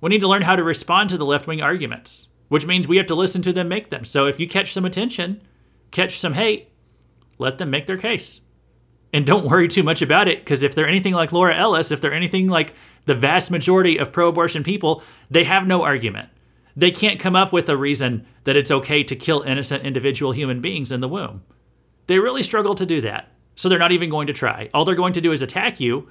We need to learn how to respond to the left wing arguments, which means we have to listen to them make them. So if you catch some attention, catch some hate, let them make their case. And don't worry too much about it because if they're anything like Laura Ellis, if they're anything like the vast majority of pro abortion people, they have no argument they can't come up with a reason that it's okay to kill innocent individual human beings in the womb. They really struggle to do that. So they're not even going to try. All they're going to do is attack you.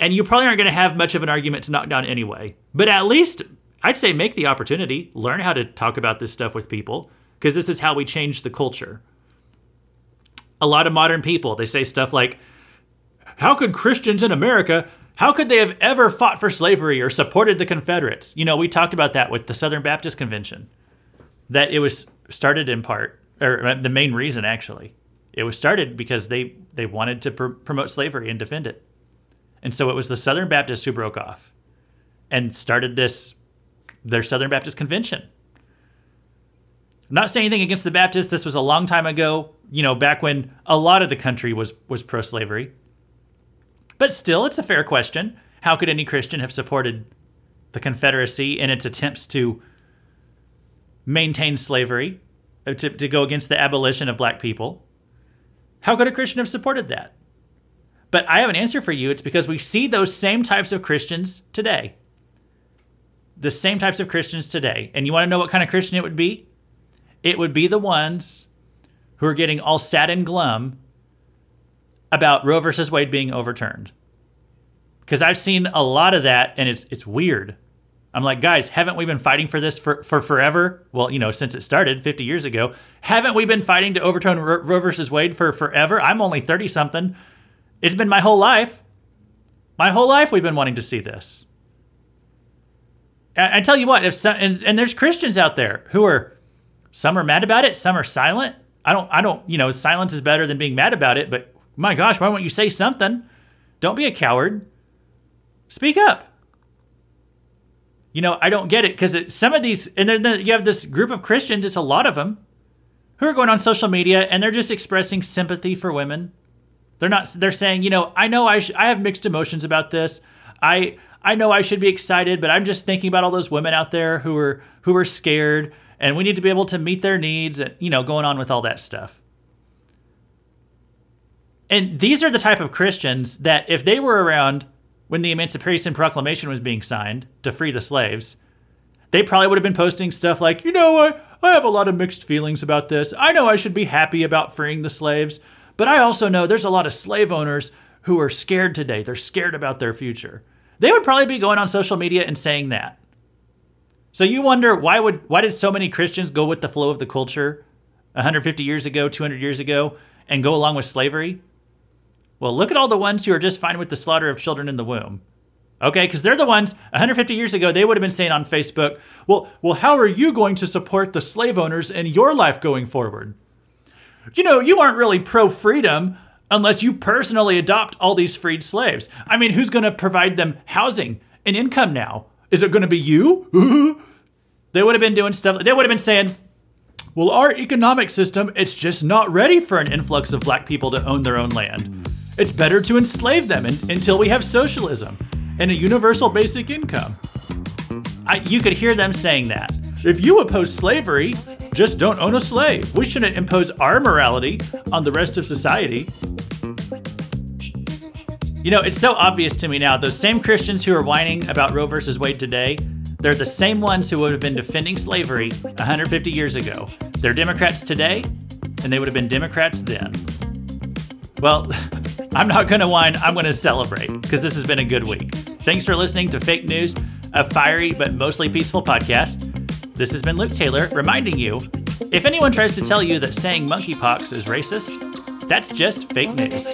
And you probably aren't going to have much of an argument to knock down anyway. But at least I'd say make the opportunity, learn how to talk about this stuff with people, because this is how we change the culture. A lot of modern people, they say stuff like, How could Christians in America how could they have ever fought for slavery or supported the Confederates? You know, we talked about that with the Southern Baptist Convention, that it was started in part, or uh, the main reason actually, it was started because they they wanted to pr- promote slavery and defend it, and so it was the Southern Baptists who broke off, and started this their Southern Baptist Convention. I'm not saying anything against the Baptists. This was a long time ago, you know, back when a lot of the country was was pro-slavery. But still, it's a fair question. How could any Christian have supported the Confederacy in its attempts to maintain slavery, uh, to, to go against the abolition of black people? How could a Christian have supported that? But I have an answer for you. It's because we see those same types of Christians today. The same types of Christians today. And you want to know what kind of Christian it would be? It would be the ones who are getting all sad and glum about Roe versus Wade being overturned. Because I've seen a lot of that and it's it's weird. I'm like, guys, haven't we been fighting for this for, for forever? Well, you know, since it started 50 years ago. Haven't we been fighting to overturn Roe, versus Wade for forever? I'm only 30 something. It's been my whole life. My whole life we've been wanting to see this. I, I tell you what, if some, and, and there's Christians out there who are some are mad about it, some are silent. I don't I don't, you know, silence is better than being mad about it, but my gosh, why won't you say something? Don't be a coward. Speak up. You know, I don't get it because some of these, and then you have this group of Christians, it's a lot of them, who are going on social media and they're just expressing sympathy for women. They're not. They're saying, you know, I know I sh- I have mixed emotions about this. I I know I should be excited, but I'm just thinking about all those women out there who are who are scared, and we need to be able to meet their needs, and you know, going on with all that stuff. And these are the type of Christians that, if they were around when the Emancipation Proclamation was being signed to free the slaves, they probably would have been posting stuff like, you know, I, I have a lot of mixed feelings about this. I know I should be happy about freeing the slaves, but I also know there's a lot of slave owners who are scared today. They're scared about their future. They would probably be going on social media and saying that. So you wonder why would why did so many Christians go with the flow of the culture 150 years ago, 200 years ago and go along with slavery? Well, look at all the ones who are just fine with the slaughter of children in the womb. Okay, because they're the ones 150 years ago they would have been saying on Facebook, "Well, well, how are you going to support the slave owners in your life going forward?" You know, you aren't really pro freedom unless you personally adopt all these freed slaves. I mean, who's going to provide them housing and income now? Is it going to be you? they would have been doing stuff. They would have been saying, "Well, our economic system it's just not ready for an influx of black people to own their own land." It's better to enslave them in, until we have socialism and a universal basic income. I, you could hear them saying that. If you oppose slavery, just don't own a slave. We shouldn't impose our morality on the rest of society. You know, it's so obvious to me now. Those same Christians who are whining about Roe versus Wade today, they're the same ones who would have been defending slavery 150 years ago. They're Democrats today, and they would have been Democrats then. Well, I'm not going to whine. I'm going to celebrate because this has been a good week. Thanks for listening to Fake News, a fiery but mostly peaceful podcast. This has been Luke Taylor reminding you if anyone tries to tell you that saying monkeypox is racist, that's just fake news.